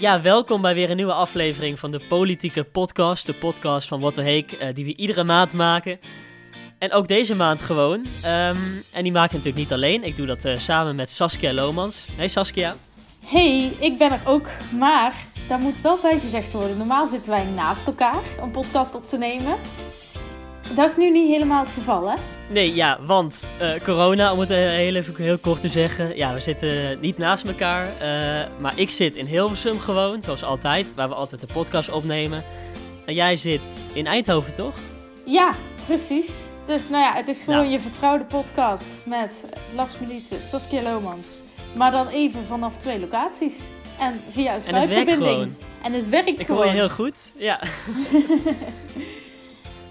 Ja, welkom bij weer een nieuwe aflevering van de Politieke Podcast. De podcast van What the Heek, uh, die we iedere maand maken. En ook deze maand gewoon. Um, en die maak ik natuurlijk niet alleen. Ik doe dat uh, samen met Saskia Lomans. Hey Saskia. Hey, ik ben er ook. Maar daar moet wel bij gezegd worden. Normaal zitten wij naast elkaar een podcast op te nemen. Dat is nu niet helemaal het geval, hè? Nee, ja, want uh, corona, om het heel, even heel kort te zeggen. Ja, we zitten niet naast elkaar. Uh, maar ik zit in Hilversum gewoon, zoals altijd, waar we altijd de podcast opnemen. En jij zit in Eindhoven, toch? Ja, precies. Dus nou ja, het is gewoon nou. je vertrouwde podcast met Lars Milice, Saskia Lomans. Maar dan even vanaf twee locaties. En via een skype En het werkt ik gewoon. Ik hoor je heel goed, ja.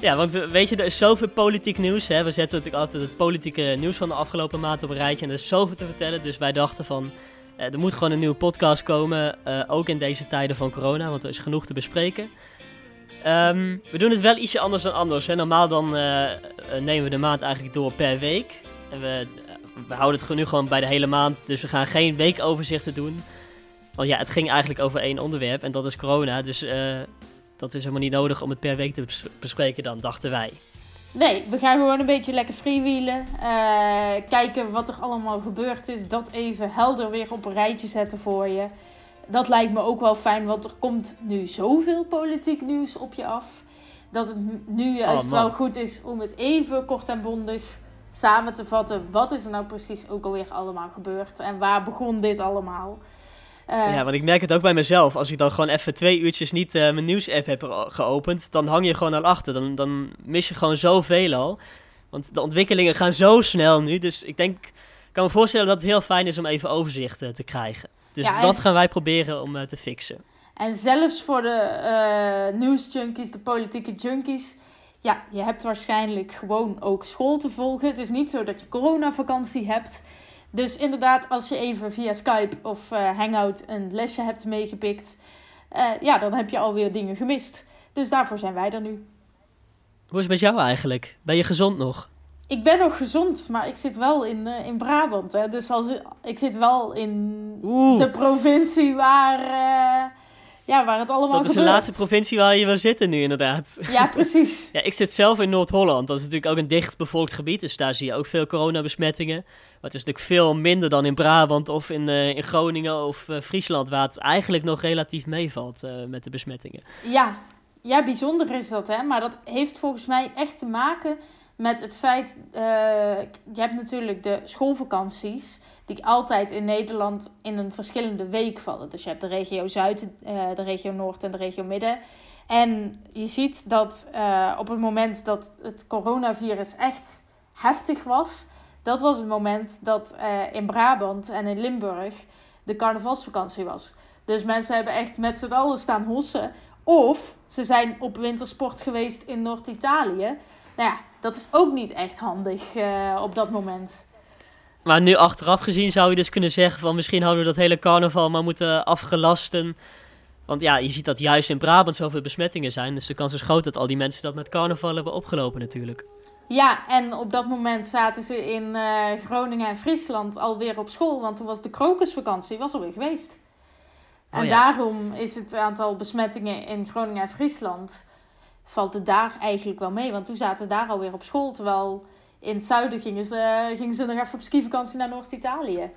Ja, want weet je, er is zoveel politiek nieuws. Hè? We zetten natuurlijk altijd het politieke nieuws van de afgelopen maand op een rijtje. En er is zoveel te vertellen. Dus wij dachten van, eh, er moet gewoon een nieuwe podcast komen. Uh, ook in deze tijden van corona, want er is genoeg te bespreken. Um, we doen het wel ietsje anders dan anders. Hè? Normaal dan uh, nemen we de maand eigenlijk door per week. En we, we houden het nu gewoon bij de hele maand. Dus we gaan geen weekoverzichten doen. Want ja, het ging eigenlijk over één onderwerp en dat is corona. Dus dat is helemaal niet nodig om het per week te bespreken dan, dachten wij. Nee, we gaan gewoon een beetje lekker freewheelen. Uh, kijken wat er allemaal gebeurd is. Dat even helder weer op een rijtje zetten voor je. Dat lijkt me ook wel fijn, want er komt nu zoveel politiek nieuws op je af. Dat het nu juist oh, wel goed is om het even kort en bondig samen te vatten. Wat is er nou precies ook alweer allemaal gebeurd? En waar begon dit allemaal? Uh, ja, want ik merk het ook bij mezelf. Als ik dan gewoon even twee uurtjes niet uh, mijn nieuws-app heb geopend, dan hang je gewoon al achter. Dan, dan mis je gewoon zoveel al. Want de ontwikkelingen gaan zo snel nu. Dus ik denk, ik kan me voorstellen dat het heel fijn is om even overzicht uh, te krijgen. Dus ja, dat gaan wij proberen om te fixen. En zelfs voor de nieuwsjunkies, de politieke junkies. Ja, je hebt waarschijnlijk gewoon ook school te volgen. Het is niet zo dat je coronavakantie hebt. Dus inderdaad, als je even via Skype of uh, Hangout een lesje hebt meegepikt, uh, ja, dan heb je alweer dingen gemist. Dus daarvoor zijn wij er nu. Hoe is het met jou eigenlijk? Ben je gezond nog? Ik ben nog gezond, maar ik zit wel in, uh, in Brabant. Hè? Dus als, ik zit wel in Oeh. de provincie waar ja, waar het allemaal Dat is de laatste provincie waar je wil zitten nu, inderdaad. Ja, precies. ja, ik zit zelf in Noord-Holland. Dat is natuurlijk ook een dichtbevolkt gebied. Dus daar zie je ook veel coronabesmettingen. Maar het is natuurlijk veel minder dan in Brabant of in, uh, in Groningen of uh, Friesland... waar het eigenlijk nog relatief meevalt uh, met de besmettingen. Ja. ja, bijzonder is dat, hè. Maar dat heeft volgens mij echt te maken met het feit... je hebt natuurlijk de schoolvakanties die altijd in Nederland in een verschillende week vallen. Dus je hebt de regio Zuid, uh, de regio Noord en de regio Midden. En je ziet dat uh, op het moment dat het coronavirus echt heftig was, dat was het moment dat uh, in Brabant en in Limburg de carnavalsvakantie was. Dus mensen hebben echt met z'n allen staan hossen. Of ze zijn op wintersport geweest in Noord-Italië. Nou ja, dat is ook niet echt handig op dat moment. Maar nu achteraf gezien zou je dus kunnen zeggen van misschien hadden we dat hele carnaval maar moeten afgelasten. Want ja, je ziet dat juist in Brabant zoveel besmettingen zijn. Dus de kans is groot dat al die mensen dat met carnaval hebben opgelopen natuurlijk. Ja, en op dat moment zaten ze in uh, Groningen en Friesland alweer op school. Want toen was de krokusvakantie was alweer geweest. En oh daarom is het aantal besmettingen in Groningen en Friesland... valt het daar eigenlijk wel mee. Want toen zaten ze daar alweer op school. Terwijl in het zuiden gingen ze, gingen ze nog even op skivakantie naar Noord-Italië.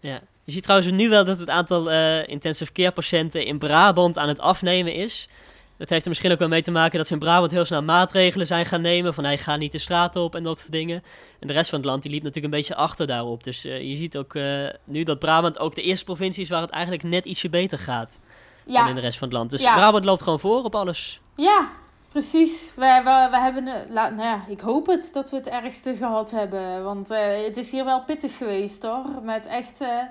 Ja. Je ziet trouwens nu wel dat het aantal uh, intensive care patiënten in Brabant aan het afnemen is. Dat heeft er misschien ook wel mee te maken dat ze in Brabant heel snel maatregelen zijn gaan nemen. Van hij gaat niet de straat op en dat soort dingen. En de rest van het land die liep natuurlijk een beetje achter daarop. Dus uh, je ziet ook uh, nu dat Brabant ook de eerste provincie is waar het eigenlijk net ietsje beter gaat. Ja. Dan in de rest van het land. Dus ja. Brabant loopt gewoon voor op alles. Ja, Precies. We, we, we hebben, nou ja, ik hoop het dat we het ergste gehad hebben. Want uh, het is hier wel pittig geweest hoor. Met echt uh,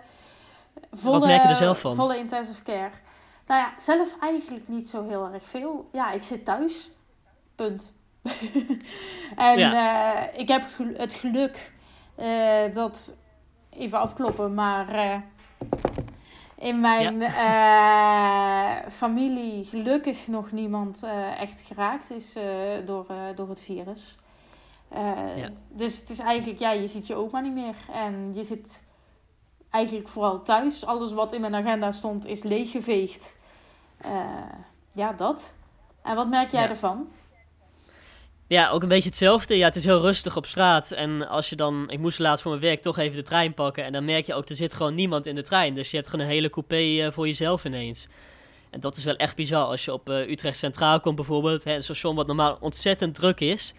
volle, Wat merk je er zelf van? volle intensive care. Nou ja, zelf eigenlijk niet zo heel erg veel. Ja, ik zit thuis. Punt. en ja. uh, ik heb het geluk dat... Even afkloppen, maar in mijn ja. uh, familie gelukkig nog niemand uh, echt geraakt is uh, door, door het virus. Ja. Dus het is eigenlijk, ja, je ziet je oma niet meer. En je zit eigenlijk vooral thuis. Alles wat in mijn agenda stond is leeggeveegd. Ja, dat. En wat merk jij ervan? Ja, ook een beetje hetzelfde. Ja, het is heel rustig op straat. En als je dan... Ik moest laatst voor mijn werk toch even de trein pakken. En dan merk je ook, er zit gewoon niemand in de trein. Dus je hebt gewoon een hele coupé uh, voor jezelf ineens. En dat is wel echt bizar. Als je op uh, Utrecht Centraal komt bijvoorbeeld. Hè, een station wat normaal ontzettend druk is.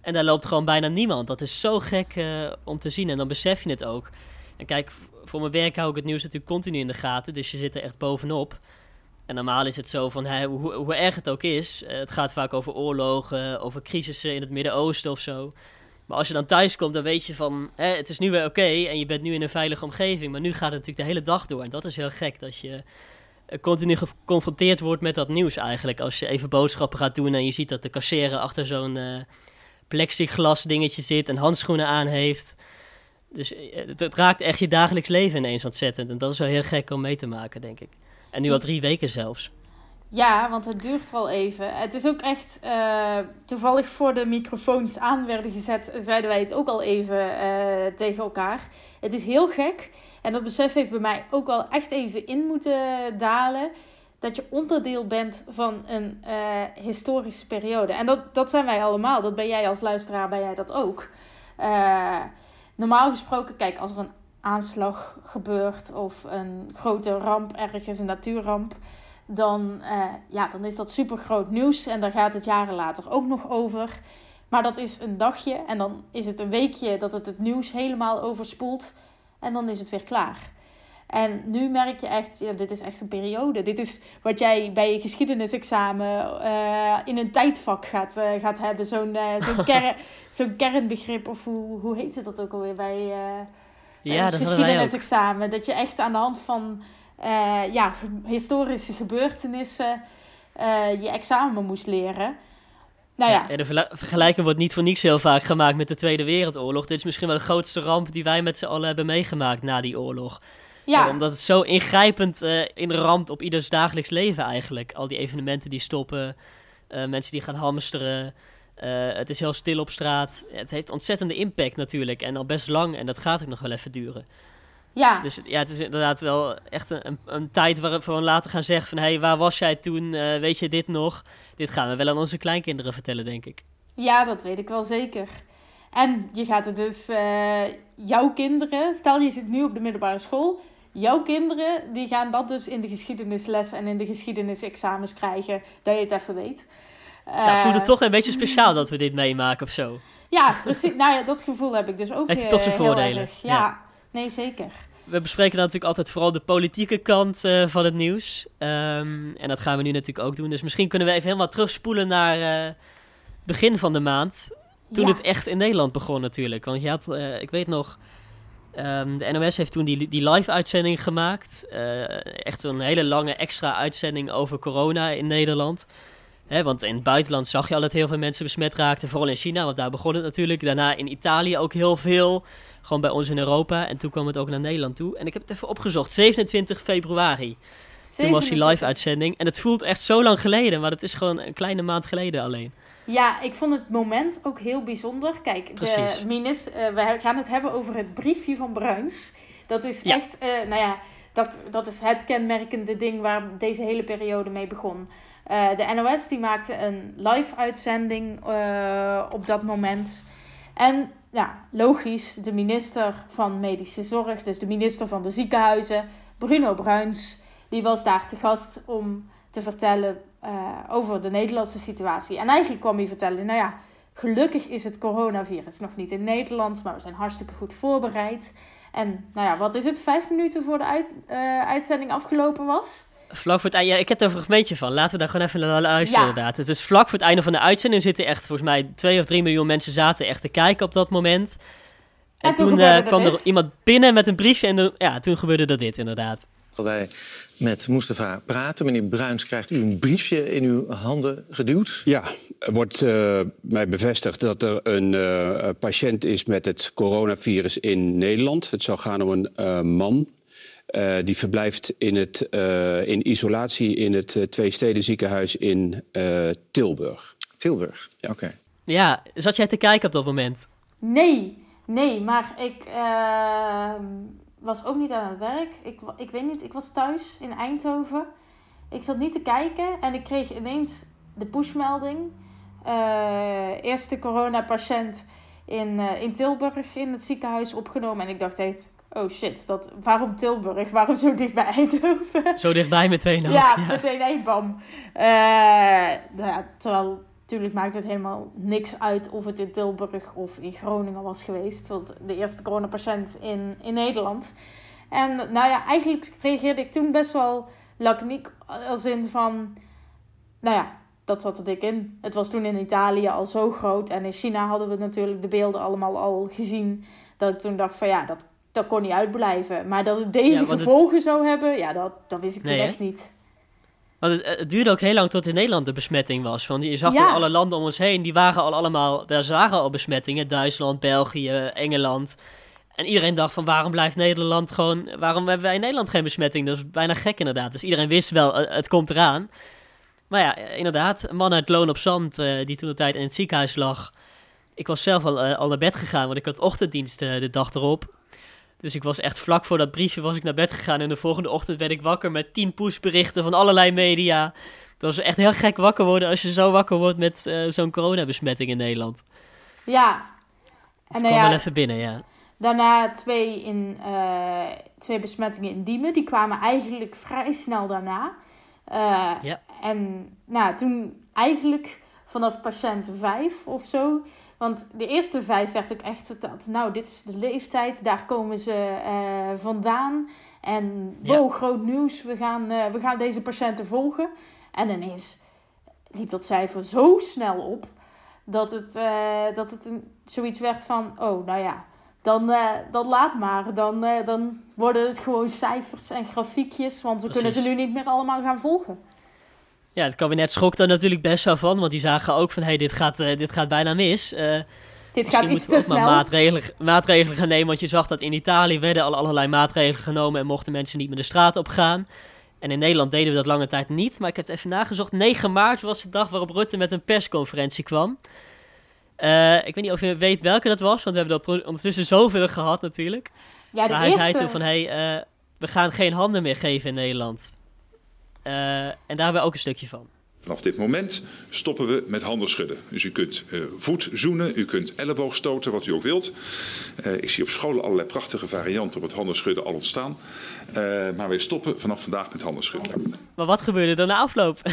En daar loopt gewoon bijna niemand. Dat is zo gek uh, om te zien. En dan besef je het ook. En kijk, voor mijn werk hou ik het nieuws natuurlijk continu in de gaten. Dus je zit er echt bovenop. En normaal is het zo van hoe, erg het ook is. Uh, het gaat vaak over oorlogen, over crisissen in het Midden-Oosten of zo. Maar als je dan thuis komt, dan weet je van het is nu weer oké en je bent nu in een veilige omgeving. Maar nu gaat het natuurlijk de hele dag door. En dat is heel gek dat je uh, continu geconfronteerd wordt met dat nieuws eigenlijk. Als je even boodschappen gaat doen en je ziet dat de kasseren achter zo'n uh, plexiglas dingetje zit en handschoenen aan heeft. Dus het, het, raakt echt je dagelijks leven ineens ontzettend. En dat is wel heel gek om mee te maken, denk ik. En nu al drie weken zelfs. Ja, want het duurt wel even. Het is ook echt uh, toevallig voor de microfoons aan werden gezet, zeiden wij het ook al even uh, tegen elkaar. Het is heel gek. En dat besef heeft bij mij ook wel echt even in moeten dalen. Dat je onderdeel bent van een uh, historische periode. En dat, dat zijn wij allemaal. Dat ben jij als luisteraar, ben jij dat ook. normaal gesproken, kijk, als er een aanslag gebeurt of een grote ramp ergens, een natuurramp, dan, uh, ja, dan is dat super groot nieuws en daar gaat het jaren later ook nog over. Maar dat is een dagje en dan is het een weekje dat het het nieuws helemaal overspoelt en dan is het weer klaar. En nu merk je echt, ja, dit is echt een periode. Dit is wat jij bij je geschiedenisexamen uh, in een tijdvak gaat, uh, gaat hebben. Zo'n uh, zo'n kern, zo'n kernbegrip, of hoe, hoe heette dat ook alweer bij ja, dat geschiedenisexamen. Dat je echt aan de hand van uh, ja, historische gebeurtenissen uh, je examen moest leren. Nou ja. ja. de vergelijking wordt niet voor niks heel vaak gemaakt met de Tweede Wereldoorlog. Dit is misschien wel de grootste ramp die wij met z'n allen hebben meegemaakt na die oorlog. Ja. omdat het zo ingrijpend uh, inramt op ieders dagelijks leven eigenlijk. Al die evenementen die stoppen, mensen die gaan hamsteren. Uh, het is heel stil op straat. Het heeft ontzettende impact natuurlijk. En al best lang. En dat gaat ook nog wel even duren. Ja. Dus ja, het is inderdaad wel echt een, een, tijd waarop we later gaan zeggen van... hé, hey, waar was jij toen? Uh, weet je dit nog? Dit gaan we wel aan onze kleinkinderen vertellen, denk ik. Ja, dat weet ik wel zeker. En je gaat het dus... Uh, jouw kinderen... Stel, je zit nu op de middelbare school... Jouw kinderen die gaan dat dus in de geschiedenisles en in de geschiedenisexamens krijgen, dat je het even weet. Ja, voelt het eh, toch een beetje speciaal dat we dit meemaken of zo? Ja, precies. nou ja, dat gevoel heb ik dus ook. Heeft toch zijn eh, voordelen? Ja. nee, zeker. We bespreken natuurlijk altijd vooral de politieke kant uh, van het nieuws. Um, en dat gaan we nu natuurlijk ook doen. Dus misschien kunnen we even helemaal terugspoelen naar uh, begin van de maand. Toen ja. het echt in Nederland begon natuurlijk. Want je had, uh, ik weet nog, um, de NOS heeft toen die, die live-uitzending gemaakt. echt een hele lange extra uitzending over corona in Nederland want in het buitenland zag je al dat heel veel mensen besmet raakten. Vooral in China, want daar begon het natuurlijk. Daarna in Italië ook heel veel. Gewoon bij ons in Europa. En toen kwam het ook naar Nederland toe. En ik heb het even opgezocht. 27 februari. Toen was die live-uitzending. En het voelt echt zo lang geleden. Maar het is gewoon een kleine maand geleden alleen. Ja, ik vond het moment ook heel bijzonder. Kijk, de minister, uh, we gaan het hebben over het briefje van Bruins. Dat is echt, uh, nou ja, dat, dat is het kenmerkende ding waar deze hele periode mee begon. Uh, de NOS die maakte een live uitzending uh, op dat moment. En ja, logisch, de minister van Medische Zorg, dus de minister van de ziekenhuizen, Bruno Bruins, die was daar te gast om te vertellen uh, over de Nederlandse situatie. En eigenlijk kwam hij vertellen, nou ja, gelukkig is het coronavirus nog niet in Nederland, maar we zijn hartstikke goed voorbereid. En nou ja, wat is het, vijf minuten voor de uit, uitzending afgelopen was? Vlak voor het einde, ja, ik heb er een fragmentje van. Laten we daar gewoon even naar luisteren, ja. inderdaad. Het is vlak voor het einde van de uitzending zitten echt, volgens mij, twee of drie miljoen mensen zaten echt te kijken op dat moment. En, en toen, toen uh, kwam er iemand binnen met een briefje en de, ja, toen gebeurde er dit, inderdaad. Wij met Mustafa praten. Meneer Bruins, krijgt u een briefje in uw handen geduwd? Ja, er wordt uh, mij bevestigd dat er een uh, patiënt is met het coronavirus in Nederland. Het zou gaan om een uh, man uh, die verblijft in, het, uh, in isolatie in het uh, Twee ziekenhuis in Tilburg. Tilburg, ja, oké. Okay. Ja, zat jij te kijken op dat moment? Nee, nee, maar ik ehm, was ook niet aan het werk. Ik, ik weet niet, ik was thuis in Eindhoven. Ik zat niet te kijken en ik kreeg ineens de pushmelding. Uh, eerste coronapatiënt in, uh, in Tilburg in het ziekenhuis opgenomen. En ik dacht echt, oh shit, dat, waarom Tilburg? Waarom zo dicht bij Eindhoven? Zo dichtbij meteen ook. Ja, meteen één bam. Uh, nou ja, terwijl natuurlijk maakt het helemaal niks uit of het in Tilburg of in Groningen was geweest. Want de eerste coronapatiënt in, in Nederland. En nou ja, eigenlijk reageerde ik toen best wel laconiek. Als in van, nou ja, dat zat er dik in. Het was toen in Italië al zo groot. En in China hadden we natuurlijk de beelden allemaal al gezien. Dat ik toen dacht van ja, dat, dat kon niet uitblijven. Maar dat het deze gevolgen zou hebben, ja, dat, dat wist ik nee, echt niet. Want het, het, duurde ook heel lang tot in Nederland de besmetting was. Want je zag ja. alle landen om ons heen, die waren al allemaal, daar zagen al besmettingen. Duitsland, België, Engeland. En iedereen dacht van waarom blijft Nederland gewoon, waarom hebben wij in Nederland geen besmetting? Dat is bijna gek inderdaad. Dus iedereen wist wel, het komt eraan. Maar ja, inderdaad, een man uit Loon op Zand, uh, die toen de tijd in het ziekenhuis lag. Ik was zelf al, uh, al naar bed gegaan, want ik had ochtenddienst uh, de dag erop. Dus ik was echt vlak voor dat briefje was ik naar bed gegaan. En de volgende ochtend werd ik wakker met tien pushberichten van allerlei media. Het was echt heel gek wakker worden als je zo wakker wordt met zo'n coronabesmetting in Nederland. Ja. En het kwam ja, wel even binnen, ja. Daarna twee, in, twee besmettingen in Diemen. Die kwamen eigenlijk vrij snel daarna. Uh, ja. En nou, toen eigenlijk vanaf patiënt 5 of zo. Want de eerste vijf werd ook echt verteld. Nou, dit is de leeftijd, daar komen ze uh, vandaan. En wow, groot nieuws, we gaan, uh, we gaan deze patiënten volgen. En ineens liep dat cijfer zo snel op dat het, dat het een, zoiets werd van: oh, nou ja, dan, uh, dan laat maar. Dan, uh, dan worden het gewoon cijfers en grafiekjes, want we kunnen ze nu niet meer allemaal gaan volgen. Ja, het kabinet schrok daar natuurlijk best wel van, want die zagen ook van, hé, hey, dit, gaat, uh, dit gaat bijna mis. dit gaat iets te snel. maatregelen, maatregelen gaan nemen, want je zag dat in Italië werden al allerlei maatregelen genomen en mochten mensen niet meer de straat op gaan. En in Nederland deden we dat lange tijd niet, maar ik heb het even nagezocht. 9 maart was de dag waarop Rutte met een persconferentie kwam. Uh, ik weet niet of je weet welke dat was, want we hebben dat ondertussen zoveel gehad natuurlijk. Ja, de maar eerste... hij zei toen van, hé, hey, uh, we gaan geen handen meer geven in Nederland. Uh, en daar hebben we ook een stukje van. Vanaf dit moment stoppen we met handen schudden. Dus u kunt uh, voet zoenen, u kunt elleboog stoten, wat u ook wilt. Uh, ik zie op scholen allerlei prachtige varianten op het handen schudden al ontstaan. Uh, maar wij stoppen vanaf vandaag met handen schudden. Maar wat gebeurde er na afloop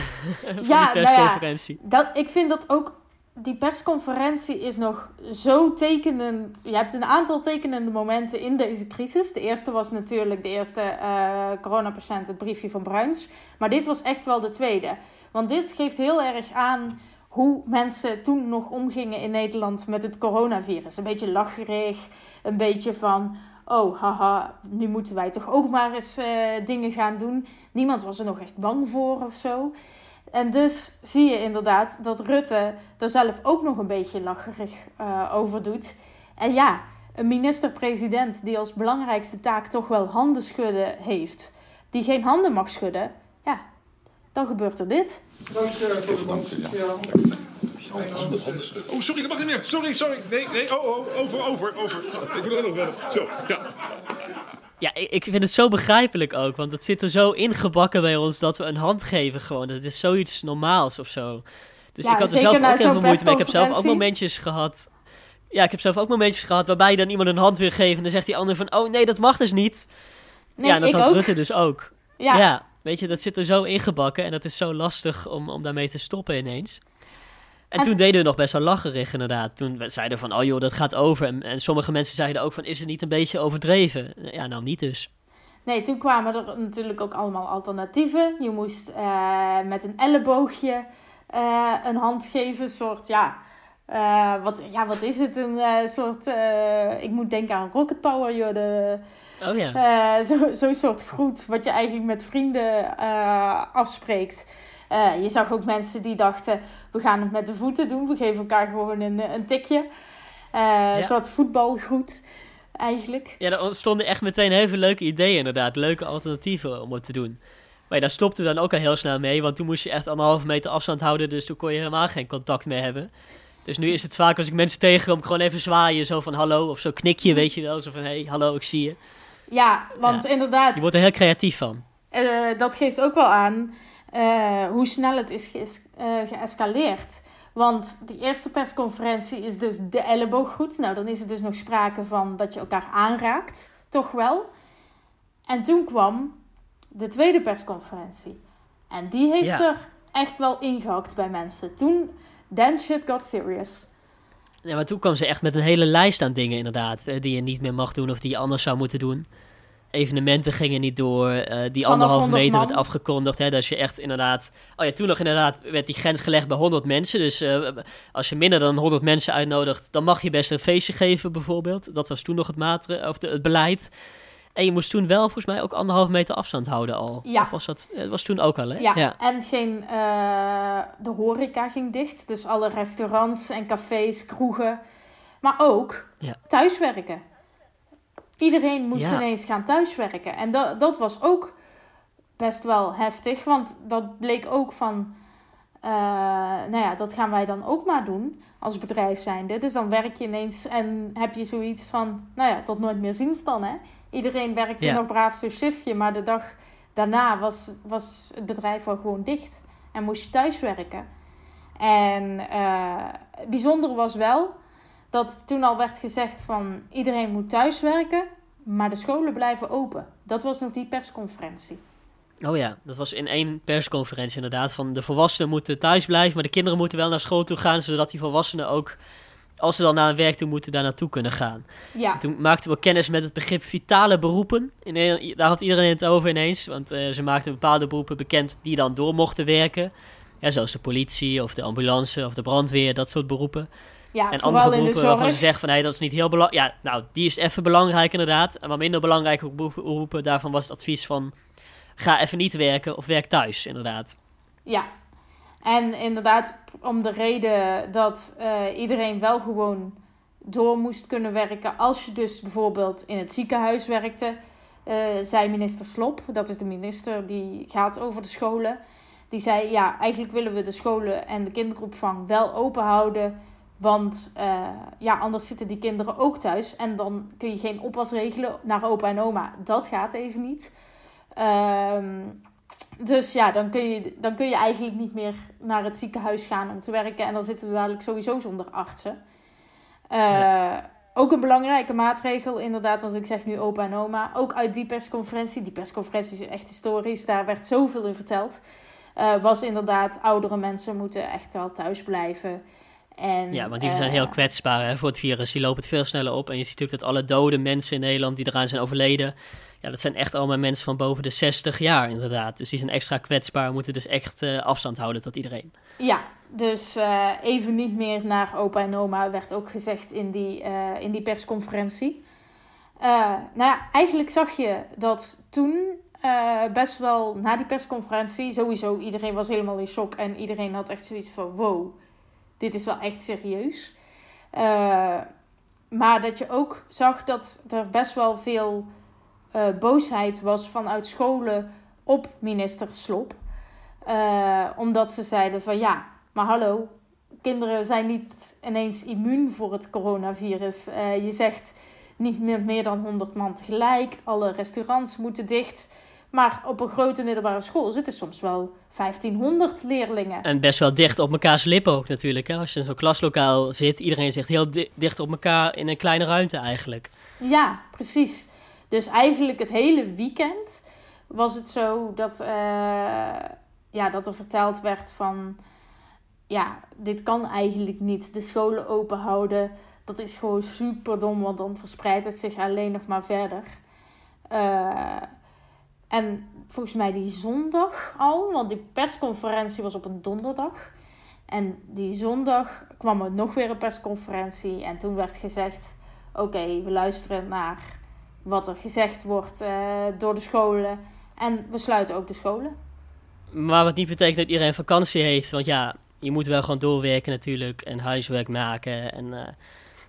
van ja, die persconferentie? Nou ja, dat, ik vind dat ook die persconferentie is nog zo tekenend. Je hebt een aantal tekenende momenten in deze crisis. De eerste was natuurlijk de eerste uh, coronapatiënt, het briefje van Bruins. Maar dit was echt wel de tweede. Want dit geeft heel erg aan hoe mensen toen nog omgingen in Nederland met het coronavirus. Een beetje lacherig, een beetje van... Oh, haha, nu moeten wij toch ook maar eens uh, dingen gaan doen. Niemand was er nog echt bang voor of zo. En dus zie je inderdaad dat Rutte er zelf ook nog een beetje lacherig uh, over doet. En ja, een minister-president die als belangrijkste taak toch wel handen schudden heeft, die geen handen mag schudden, ja, dan gebeurt er dit. Dank je voor de ja. Oh, sorry, dat mag niet meer. Sorry, sorry. Nee, nee. Oh, oh, over, over, over. Ik wil er nog wel. Zo, ja. Ja, ik vind het zo begrijpelijk ook, want het zit er zo ingebakken bij ons dat we een hand geven gewoon. Dat is zoiets normaals of zo. Dus ik had er zelf ook heel veel moeite mee. Ik heb zelf ook momentjes gehad. Ja, ik heb zelf ook momentjes gehad waarbij je dan iemand een hand wil geven en dan zegt die ander van, oh nee, dat mag dus niet. Nee, ja, en dat had Rutte dus ook. Ja. ja, weet je, dat zit er zo ingebakken en dat is zo lastig om, om daarmee te stoppen ineens. En, toen deden we nog best wel lacherig inderdaad. Toen we zeiden van, oh joh, dat gaat over. En, en, sommige mensen zeiden ook van, is het niet een beetje overdreven? Ja, nou niet dus. Nee, toen kwamen er natuurlijk ook allemaal alternatieven. Je moest uh, met een elleboogje uh, een hand geven, een soort, ja... Uh, wat, ja, wat is het? Een soort, ik moet denken aan rocket power, joh. De, oh ja. Zo'n zo soort groet, wat je eigenlijk met vrienden afspreekt. Uh, je zag ook mensen die dachten, we gaan het met de voeten doen. We geven elkaar gewoon een, een tikje. Uh, Een soort voetbalgroet eigenlijk. Ja, er ontstonden echt meteen heel veel leuke ideeën inderdaad. Leuke alternatieven om het te doen. Maar ja, daar stopten we dan ook al heel snel mee. Want toen moest je echt anderhalve meter afstand houden. Dus toen kon je helemaal geen contact meer hebben. Dus nu is het vaak als ik mensen tegenkom, gewoon even zwaaien. Zo van hallo. Of zo knik je, weet je wel. Zo van hé, hey, hallo, ik zie je. Ja, want inderdaad... Je wordt er heel creatief van. Uh, dat geeft ook wel aan uh, hoe snel het is gees uh, geëscaleerd. Want die eerste persconferentie is dus de ellebooggroet. Nou, dan is er dus nog sprake van dat je elkaar aanraakt. Toch wel. En toen kwam de tweede persconferentie. En die heeft ja. er echt wel ingehakt bij mensen. Toen, then shit got serious. Ja, maar toen kwam ze echt met een hele lijst aan dingen inderdaad. Die je niet meer mag doen of die je anders zou moeten doen evenementen gingen niet door. Uh, die anderhalve meter man. werd afgekondigd. Hè, dat je echt inderdaad. Oh ja, toen nog inderdaad werd die grens gelegd bij 100 mensen. Dus uh, als je minder dan 100 mensen uitnodigt, dan mag je best een feestje geven, bijvoorbeeld. Dat was toen nog het, matre, of de, het beleid. En je moest toen wel volgens mij ook anderhalve meter afstand houden al. Ja. Of was dat, dat was toen ook al, hè? Ja, ja. en geen, uh, de horeca ging dicht. Dus alle restaurants en cafés, kroegen. Maar ook ja. thuiswerken. Iedereen moest ineens gaan thuiswerken. En dat, dat was ook best wel heftig. Want dat bleek ook van... Uh, nou ja, dat gaan wij dan ook maar doen als bedrijf zijnde. Dus dan werk je ineens en heb je zoiets van... Nou ja, tot nooit meer ziens dan, hè. Iedereen werkte ja. nog braaf zijn shiftje. Maar de dag daarna was, was het bedrijf al gewoon dicht. En moest je thuiswerken. En uh, bijzonder was wel dat toen al werd gezegd van iedereen moet thuiswerken, maar de scholen blijven open. Dat was nog die persconferentie. Oh ja, dat was in één persconferentie inderdaad. Van de volwassenen moeten thuis blijven, maar de kinderen moeten wel naar school toe gaan, zodat die volwassenen ook, als ze dan naar een werk toe moeten, daar naartoe kunnen gaan. Ja. toen maakten we kennis met het begrip vitale beroepen. In, daar had iedereen het over ineens, want uh, ze maakten bepaalde beroepen bekend die dan door mochten werken. Ja, zoals de politie of de ambulance of de brandweer, dat soort beroepen. Ja, en andere beroepen in de waarvan ze zeggen van hey, dat is niet heel belangrijk. Ja, nou, die is even belangrijk inderdaad. En wat minder belangrijke beroepen, daarvan was het advies van ga even niet werken of werk thuis, inderdaad. Ja, en inderdaad om de reden dat uh, iedereen wel gewoon door moest kunnen werken. Als je dus bijvoorbeeld in het ziekenhuis werkte, uh, zei minister Slop, dat is de minister die gaat over de scholen. Die zei, ja, eigenlijk willen we de scholen en de kinderopvang wel open houden want uh, ja, anders zitten die kinderen ook thuis. En dan kun je geen oppas regelen naar opa en oma. Dat gaat even niet. Um, dus ja, dan kun, je, dan kun je eigenlijk niet meer naar het ziekenhuis gaan om te werken. En dan zitten we dadelijk sowieso zonder artsen. Uh, ja. Ook een belangrijke maatregel, inderdaad, want ik zeg nu opa en oma. Ook uit die persconferentie. Die persconferentie is echt historisch. Daar werd zoveel in verteld. Uh, was inderdaad, oudere mensen moeten echt wel thuis blijven. En, ja, want die zijn heel eh, kwetsbaar hè, voor het virus. Die lopen het veel sneller op. En je ziet natuurlijk dat alle dode mensen in Nederland die eraan zijn overleden... Ja, dat zijn echt allemaal mensen van boven de 60 jaar inderdaad. Dus die zijn extra kwetsbaar, moeten dus echt uh, afstand houden tot iedereen. Ja, dus uh, even niet meer naar opa en oma werd ook gezegd in die, in die persconferentie. nou ja, eigenlijk zag je dat toen best wel na die persconferentie... sowieso iedereen was helemaal in shock en iedereen had echt zoiets van... wow, dit is wel echt serieus. Uh, maar dat je ook zag dat er best wel veel uh, boosheid was vanuit scholen op minister Slop. Uh, omdat ze zeiden van ja, maar hallo, kinderen zijn niet ineens immuun voor het coronavirus. je zegt niet meer, meer dan 100 man tegelijk, alle restaurants moeten dicht. Maar op een grote middelbare school zitten soms wel 1500 leerlingen. En best wel dicht op mekaars lippen ook natuurlijk. Hè? Als je in zo'n klaslokaal zit, iedereen zit heel dicht op elkaar in een kleine ruimte eigenlijk. Ja, precies. Dus eigenlijk het hele weekend was het zo dat, uh, ja, dat er verteld werd van... Ja, dit kan eigenlijk niet. De scholen open houden, dat is gewoon super dom, want dan verspreidt het zich alleen nog maar verder. Uh, en volgens mij die zondag al, want die persconferentie was op een donderdag. En die zondag kwam er nog weer een persconferentie. En toen werd gezegd: Oké, we luisteren naar wat er gezegd wordt uh, door de scholen. En we sluiten ook de scholen. Maar wat niet betekent dat iedereen vakantie heeft. Want ja, je moet wel gewoon doorwerken natuurlijk. En huiswerk maken. En, uh,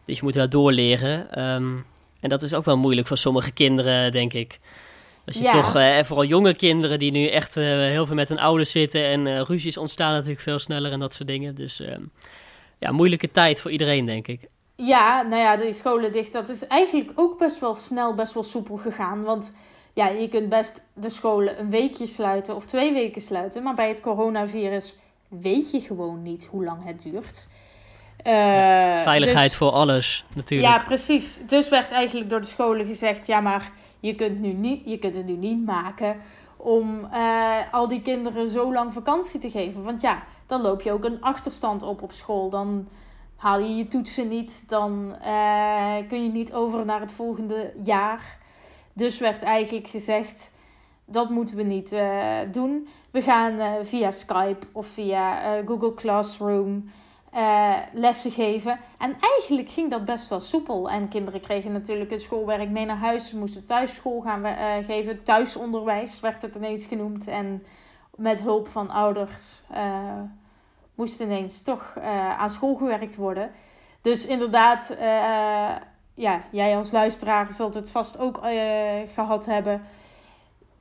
dus je moet wel doorleren. Um, en dat is ook wel moeilijk voor sommige kinderen, denk ik. Als je toch, uh, vooral jonge kinderen die nu echt uh, heel veel met hun ouders zitten en uh, ruzies ontstaan natuurlijk veel sneller en dat soort dingen. Dus ehm, ja, moeilijke tijd voor iedereen, denk ik. Ja, nou ja, de scholen dicht. Dat is eigenlijk ook best wel snel, best wel soepel gegaan. Want ja, je kunt best de scholen een weekje sluiten of twee weken sluiten. Maar bij het coronavirus weet je gewoon niet hoe lang het duurt. Uh, Veiligheid dus- voor alles, natuurlijk. Ja, precies. Dus werd eigenlijk door de scholen gezegd: ja, maar je kunt, nu niet, je kunt het nu niet maken om uh, al die kinderen zo lang vakantie te geven. Want ja, dan loop je ook een achterstand op op school. Dan haal je je toetsen niet, dan uh, kun je niet over naar het volgende jaar. Dus werd eigenlijk gezegd: dat moeten we niet uh, doen. We gaan via Skype of via Google Classroom uh, lessen geven. En eigenlijk ging dat best wel soepel. En kinderen kregen natuurlijk het schoolwerk mee naar huis. Ze moesten thuis school gaan uh, geven. Thuisonderwijs werd het ineens genoemd. En met hulp van ouders uh, moest ineens toch aan school gewerkt worden. Dus inderdaad, ja, jij als luisteraar zult het vast ook gehad hebben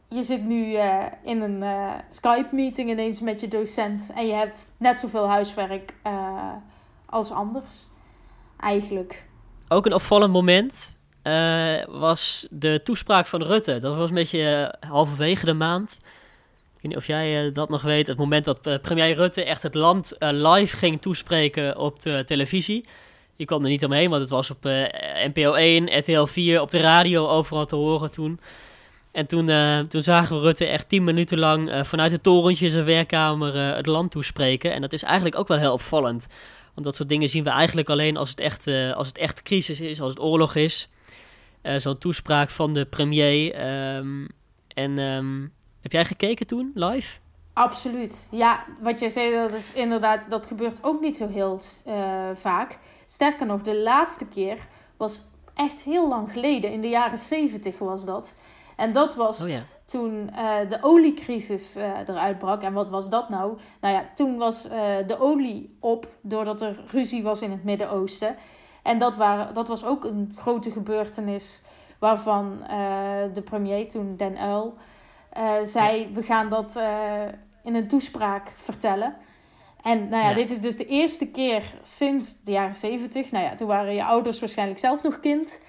je zit nu uh, in een uh, Skype-meeting ineens met je docent en je hebt net zoveel huiswerk uh, als anders, eigenlijk. Ook een opvallend moment was de toespraak van Rutte. Dat was een beetje halverwege de maand. Ik weet niet of jij dat nog weet. Het moment dat premier Rutte echt het land live ging toespreken op de televisie. Je kwam er niet omheen, want het was op NPO 1, RTL 4, op de radio overal te horen toen. En toen, uh, toen zagen we Rutte echt tien minuten lang uh, vanuit het torentje zijn werkkamer uh, het land toespreken. En dat is eigenlijk ook wel heel opvallend. Want dat soort dingen zien we eigenlijk alleen als het echt, als het echt crisis is, als het oorlog is. Zo'n toespraak van de premier. Um, en um, heb jij gekeken toen, live? Absoluut. Ja, wat jij zei, dat is inderdaad, dat gebeurt ook niet zo heel vaak. Sterker nog, de laatste keer was echt heel lang geleden. In de jaren zeventig was dat. En dat was oh, ja. toen uh, de oliecrisis uh, eruit brak. En wat was dat nou? Nou ja, toen was uh, de olie op doordat er ruzie was in het Midden-Oosten. En dat, waren, dat was ook een grote gebeurtenis waarvan de premier toen, Den Uyl, zei... we gaan dat in een toespraak vertellen. En nou ja, ja, dit is dus de eerste keer sinds de jaren zeventig. Nou ja, toen waren je ouders waarschijnlijk zelf nog kind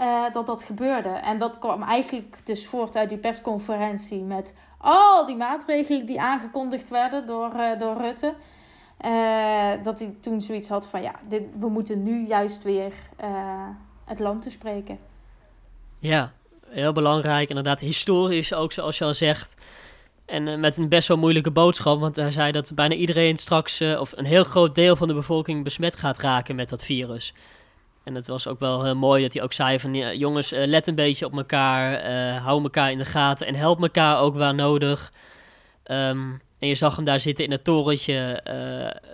uh, dat dat gebeurde. En dat kwam eigenlijk dus voort uit die persconferentie met al die maatregelen die aangekondigd werden door, uh, door Rutte. Uh, dat hij toen zoiets had van ja, dit, we moeten nu juist weer het land te spreken. Ja, heel belangrijk. Inderdaad, historisch ook zoals je al zegt. En met een best wel moeilijke boodschap, want hij zei dat bijna iedereen straks, of een heel groot deel van de bevolking, besmet gaat raken met dat virus. En het was ook wel heel mooi dat hij ook zei van... Jongens, uh, let een beetje op elkaar. Uh, hou elkaar in de gaten. En help elkaar ook waar nodig. Um, en je zag hem daar zitten in het torentje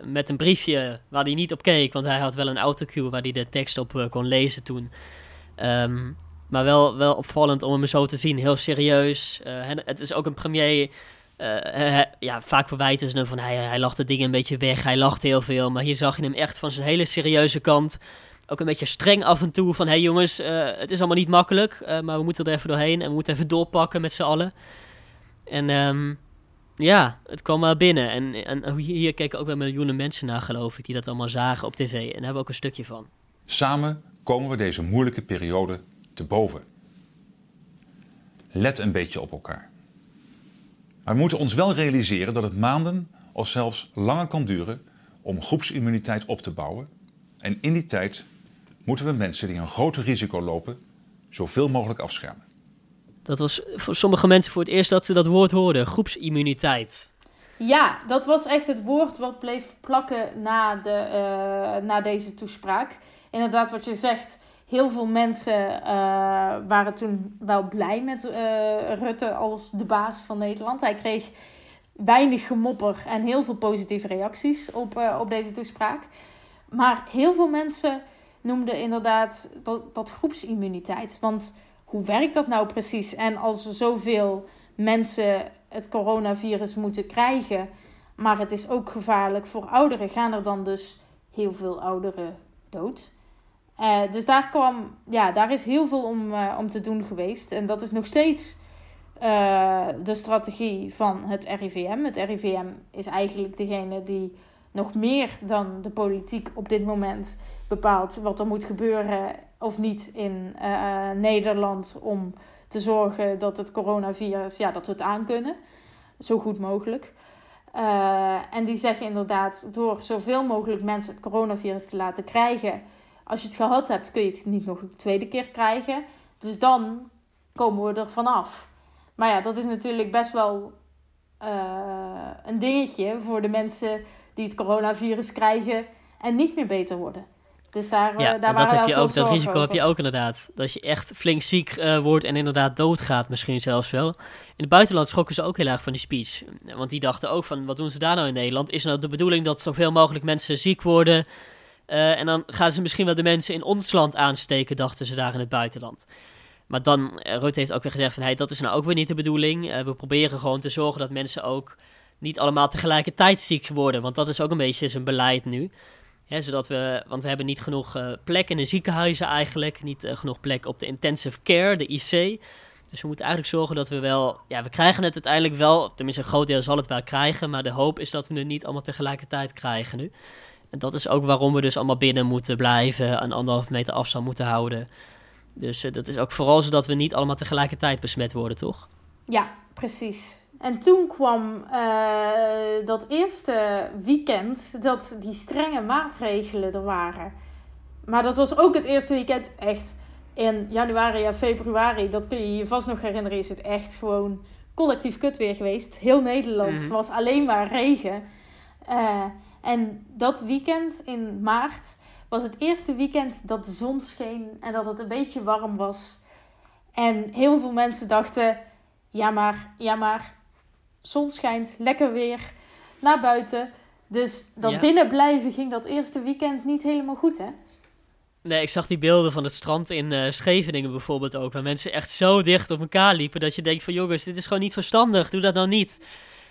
met een briefje waar hij niet op keek. Want hij had wel een autocue waar hij de tekst op kon lezen toen. Um, maar wel, wel opvallend om hem zo te zien. Heel serieus. het is ook een premier... ja, vaak verwijten ze hem van hij, hij lacht de dingen een beetje weg. Hij lacht heel veel. Maar hier zag je hem echt van zijn hele serieuze kant ook een beetje streng af en toe. Van hé hey jongens, uh, het is allemaal niet makkelijk. Uh, maar we moeten er even doorheen. En we moeten even doorpakken met z'n allen. En um, ja, het kwam maar binnen. En, en hier keken ook wel miljoenen mensen naar, geloof ik. Die dat allemaal zagen op tv. En daar hebben we ook een stukje van. Samen komen we deze moeilijke periode te boven. Let een beetje op elkaar. Maar we moeten ons wel realiseren dat het maanden of zelfs langer kan duren om groepsimmuniteit op te bouwen. En in die tijd moeten we mensen die een groter risico lopen zoveel mogelijk afschermen. Dat was voor sommige mensen voor het eerst dat ze dat woord hoorden, groepsimmuniteit. Ja, dat was echt het woord wat bleef plakken na, de, uh, na deze toespraak. Inderdaad, wat je zegt, heel veel mensen uh, waren toen wel blij met uh, Rutte als de baas van Nederland. Hij kreeg weinig gemopper en heel veel positieve reacties op, op deze toespraak. Maar heel veel mensen noemde inderdaad dat, dat groepsimmuniteit. Want hoe werkt dat nou precies? En als zoveel mensen het coronavirus moeten krijgen, maar het is ook gevaarlijk voor ouderen, gaan er dan dus heel veel ouderen dood? Uh, dus daar, kwam, ja, daar is heel veel om, uh, om te doen geweest. En dat is nog steeds uh, de strategie van het RIVM. Het RIVM is eigenlijk degene die nog meer dan de politiek op dit moment bepaalt wat er moet gebeuren of niet in uh, Nederland om te zorgen dat het coronavirus, ja, dat we het aankunnen. Zo goed mogelijk. Uh, en die zeggen inderdaad, door zoveel mogelijk mensen het coronavirus te laten krijgen, als je het gehad hebt, kun je het niet nog een tweede keer krijgen. Dus dan komen we er vanaf. Maar ja, dat is natuurlijk best wel een dingetje voor de mensen die het coronavirus krijgen en niet meer beter worden. Dus daar, ja, uh, daar dat, heb je ook, dat risico heb je ook inderdaad. Dat je echt flink ziek uh, wordt en inderdaad doodgaat misschien zelfs wel. In het buitenland schrokken ze ook heel erg van die speech. Want die dachten ook van, wat doen ze daar nou in Nederland? Is nou de bedoeling dat zoveel mogelijk mensen ziek worden... Uh, en dan gaan ze misschien wel de mensen in ons land aansteken, dachten ze daar in het buitenland. Maar dan, Rutte heeft ook weer gezegd van, hey, dat is nou ook weer niet de bedoeling. we proberen gewoon te zorgen dat mensen ook niet allemaal tegelijkertijd ziek worden. Want dat is ook een beetje zijn beleid nu zodat we, want we hebben niet genoeg uh, plek in de ziekenhuizen eigenlijk. Niet uh, genoeg plek op de intensive care, de IC. Dus we moeten eigenlijk zorgen dat we wel... Ja, we krijgen het uiteindelijk wel. Tenminste, een groot deel zal het wel krijgen. Maar de hoop is dat we het niet allemaal tegelijkertijd krijgen nu. En dat is ook waarom we dus allemaal binnen moeten blijven. Een anderhalf meter afstand moeten houden. Dus uh, dat is ook vooral zodat we niet allemaal tegelijkertijd besmet worden, toch? Ja, precies. En toen kwam uh, dat eerste weekend dat die strenge maatregelen er waren. Maar dat was ook het eerste weekend echt in januari en februari. Dat kun je je vast nog herinneren. Is het echt gewoon collectief kut weer geweest. Heel Nederland mm. was alleen maar regen. Uh, en dat weekend in maart was het eerste weekend dat de zon scheen en dat het een beetje warm was. En heel veel mensen dachten: ja, maar, ja, maar zon schijnt, lekker weer, naar buiten. Dus dat binnen blijven ging dat eerste weekend niet helemaal goed, hè? Nee, ik zag die beelden van het strand in uh, Scheveningen bijvoorbeeld ook. Waar mensen echt zo dicht op elkaar liepen dat je denkt van jongens, dit is gewoon niet verstandig. Doe dat nou niet.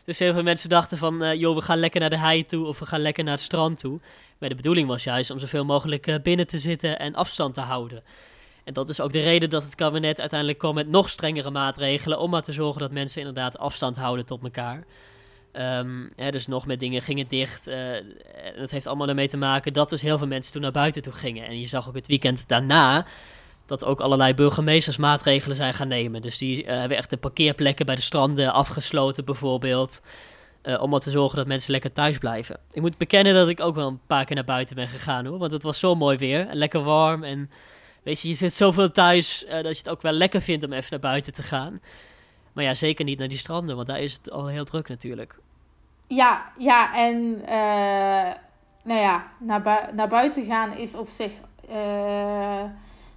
Dus heel veel mensen dachten van, uh, joh, we gaan lekker naar de hei toe of we gaan lekker naar het strand toe. Maar de bedoeling was juist om zoveel mogelijk uh, binnen te zitten en afstand te houden. En dat is ook de reden dat het kabinet uiteindelijk kwam met nog strengere maatregelen. Om maar te zorgen dat mensen inderdaad afstand houden tot elkaar. Um, hè, dus nog met dingen gingen dicht. Uh, dat heeft allemaal ermee te maken dat dus heel veel mensen toen naar buiten toe gingen. En je zag ook het weekend daarna dat ook allerlei burgemeesters maatregelen zijn gaan nemen. Dus die uh, hebben echt de parkeerplekken bij de stranden afgesloten bijvoorbeeld. Uh, om maar te zorgen dat mensen lekker thuis blijven. Ik moet bekennen dat ik ook wel een paar keer naar buiten ben gegaan hoor. Want het was zo mooi weer lekker warm en Weet je, je zit zoveel thuis uh, dat je het ook wel lekker vindt om even naar buiten te gaan. Maar ja, zeker niet naar die stranden, want daar is het al heel druk natuurlijk. Ja, ja, en uh, nou ja, naar, naar buiten gaan is op zich uh,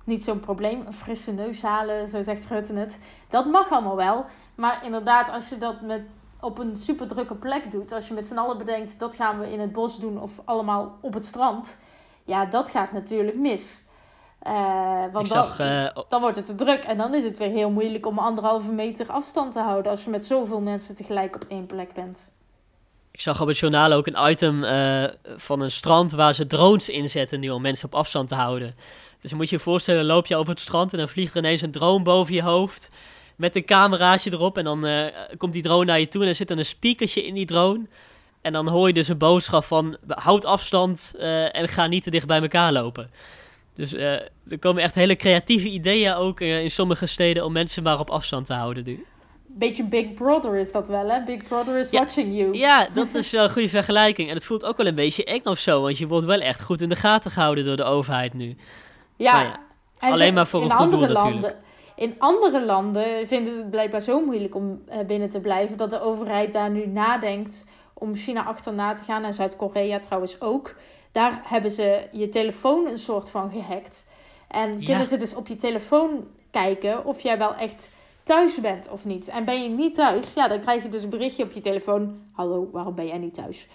niet zo'n probleem. Een frisse neus halen, zo zegt Rutte het. Dat mag allemaal wel. Maar inderdaad, als je dat met, op een super drukke plek doet, als je met z'n allen bedenkt dat gaan we in het bos doen of allemaal op het strand, ja, dat gaat natuurlijk mis. Uh, want dan, uh, dan, wordt het te druk en dan is het weer heel moeilijk om anderhalve meter afstand te houden als je met zoveel mensen tegelijk op één plek bent. Ik zag op het journaal ook een item uh, van een strand waar ze drones inzetten nu om mensen op afstand te houden. Dus je moet je je voorstellen, loop je over het strand en dan vliegt er ineens een drone boven je hoofd met een cameraatje erop. En dan komt die drone naar je toe en er zit dan een speakertje in die drone. En dan hoor je dus een boodschap van houd afstand en ga niet te dicht bij elkaar lopen. Dus uh, er komen echt hele creatieve ideeën ook uh, in sommige steden om mensen maar op afstand te houden nu. Beetje Big Brother is dat wel, hè? Big Brother is watching you. Ja, dat is wel een goede vergelijking. En het voelt ook wel een beetje eng of zo, want je wordt wel echt goed in de gaten gehouden door de overheid nu. Ja, ja alleen maar voor een goed doel landen, natuurlijk. In andere landen vinden ze het blijkbaar zo moeilijk om uh, binnen te blijven dat de overheid daar nu nadenkt om China achterna te gaan en Zuid-Korea trouwens ook daar hebben ze je telefoon een soort van gehackt. En ja. kunnen ze dus op je telefoon kijken of jij wel echt thuis bent of niet. En ben je niet thuis, ja, dan krijg je dus een berichtje op je telefoon. Hallo, waarom ben jij niet thuis?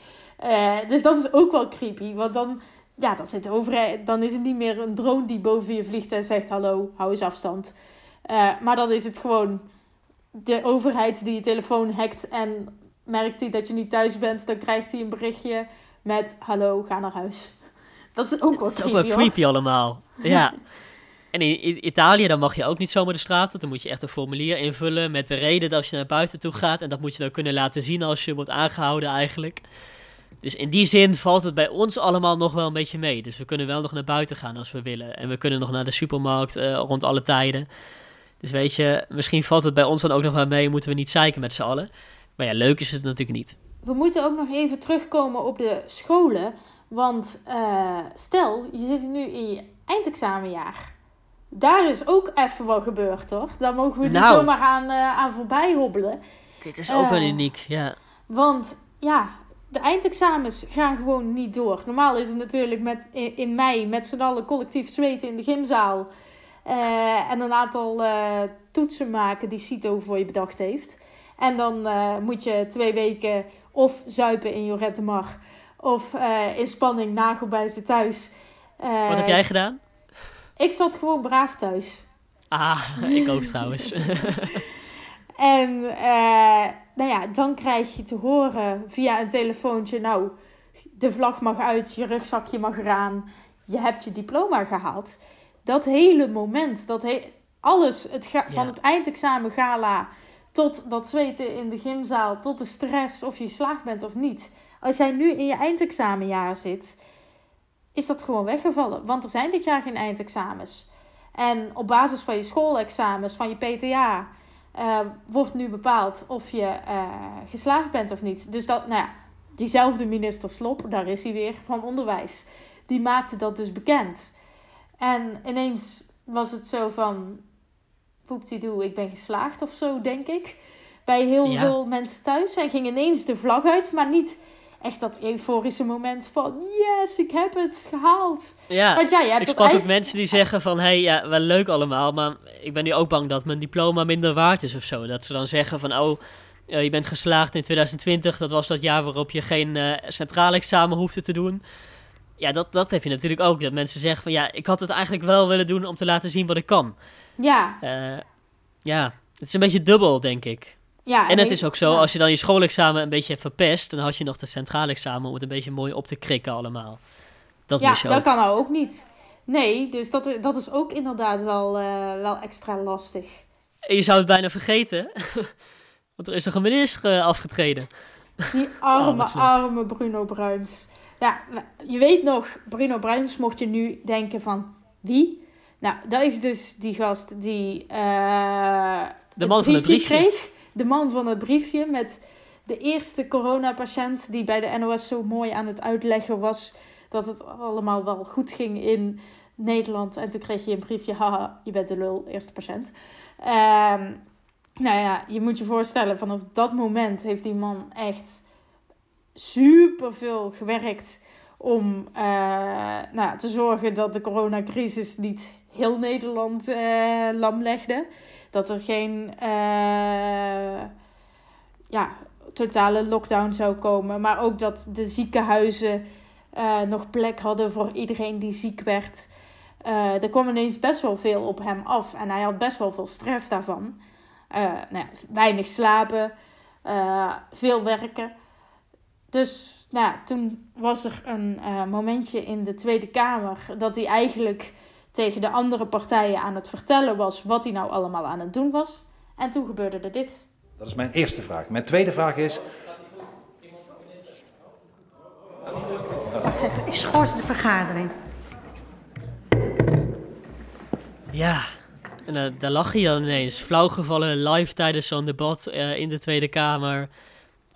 Uh, dus dat is ook wel creepy, want dan, ja, dan, zit over, dan is het niet meer een drone die boven je vliegt en zegt hallo, hou eens afstand. Uh, maar dan is het gewoon de overheid die je telefoon hackt en merkt hij dat je niet thuis bent, dan krijgt hij een berichtje met hallo, ga naar huis. Dat is ook wel creepy, ook wel creepy allemaal. Ja. En in Italië dan mag je ook niet zomaar de straat op. Dan moet je echt een formulier invullen met de reden dat je naar buiten toe gaat. En dat moet je dan kunnen laten zien als je wordt aangehouden eigenlijk. dus in die zin valt het bij ons allemaal nog wel een beetje mee. Dus we kunnen wel nog naar buiten gaan als we willen. En we kunnen nog naar de supermarkt uh, rond alle tijden. Dus weet je, misschien valt het bij ons dan ook nog wel mee. Moeten we niet zeiken met z'n allen. Maar ja, leuk is het natuurlijk niet. We moeten ook nog even terugkomen op de scholen. Want uh, stel, je zit nu in je eindexamenjaar. Daar is ook even wat gebeurd, toch? Daar mogen we niet nou. zomaar aan, uh, aan voorbij hobbelen. Dit is ook wel uniek, ja. Want ja, de eindexamens gaan gewoon niet door. Normaal is het natuurlijk met, in, mei met z'n allen collectief zweten in de gymzaal. Uh, en een aantal uh, toetsen maken die CITO voor je bedacht heeft. En dan uh, moet je twee weken of zuipen in Jorette Mar. Of in spanning nagelbijten thuis. Wat heb jij gedaan? Ik zat gewoon braaf thuis. Ah, ik ook trouwens. en uh, nou ja, dan krijg je te horen via een telefoontje... nou, de vlag mag uit, je rugzakje mag eraan... je hebt je diploma gehaald. Dat hele moment, dat he alles, het van het eindexamen gala... tot dat zweten in de gymzaal, tot de stress of je slaag bent of niet... Als jij nu in je eindexamenjaar zit is dat gewoon weggevallen. Want er zijn dit jaar geen eindexamens. En op basis van je schoolexamens, van je PTA, eh, wordt nu bepaald of je uh, geslaagd bent of niet. Dus dat, nou ja, diezelfde minister Slop, daar is hij weer, van onderwijs, die maakte dat dus bekend. En ineens was het zo van, doe, ik ben geslaagd of zo, denk ik. Bij heel veel mensen thuis. En ging ineens de vlag uit, maar niet echt dat euforische moment van yes, ik heb het gehaald. Ja, Want ja je hebt ik sprak ook mensen die zeggen van hey, ja, wel leuk allemaal, maar ik ben nu ook bang dat mijn diploma minder waard is of zo. Dat ze dan zeggen van oh, uh, je bent geslaagd in 2020, dat was dat jaar waarop je geen uh, centraal examen hoefde te doen. Ja, dat, dat heb je natuurlijk ook. Dat mensen zeggen van ja, ik had het eigenlijk wel willen doen om te laten zien wat ik kan. Ja. Uh, ja, het is een beetje dubbel, denk ik. Ja, en, het is ook zo, als je dan je schoolexamen een beetje verpest, dan had je nog het centraal examen om het een beetje mooi op te krikken allemaal. Dat ja, dat kan nou ook niet. Nee, dus dat, dat is ook inderdaad wel, uh, wel extra lastig. En je zou het bijna vergeten, want er is nog een minister uh, afgetreden. Die arme, oh, arme Bruno Bruins. Ja, je weet nog, Bruno Bruins mocht je nu denken van, wie? Nou, dat is dus die gast die uh, de man van het briefje kreeg de man van het briefje met de eerste coronapatiënt die bij de NOS zo mooi aan het uitleggen was dat het allemaal wel goed ging in Nederland. En toen kreeg je een briefje, haha, je bent de lul, eerste patiënt. Um, nou ja, je moet je voorstellen, vanaf dat moment heeft die man echt super veel gewerkt om uh, nou, te zorgen dat de coronacrisis niet heel Nederland uh, lam legde. Dat er geen uh, ja, totale lockdown zou komen. Maar ook dat de ziekenhuizen nog plek hadden voor iedereen die ziek werd. Er kwam ineens best wel veel op hem af. En hij had best wel veel stress daarvan. nou ja, weinig slapen, veel werken. Dus nou, toen was er een momentje in de Tweede Kamer dat hij eigenlijk tegen de andere partijen aan het vertellen was wat hij nou allemaal aan het doen was. En toen gebeurde er dit. Dat is mijn eerste vraag. Mijn tweede vraag is. Wacht even, ik schors de vergadering. Ja, en uh, daar lag hij dan ineens. Flauwgevallen live tijdens zo'n debat uh, in de Tweede Kamer.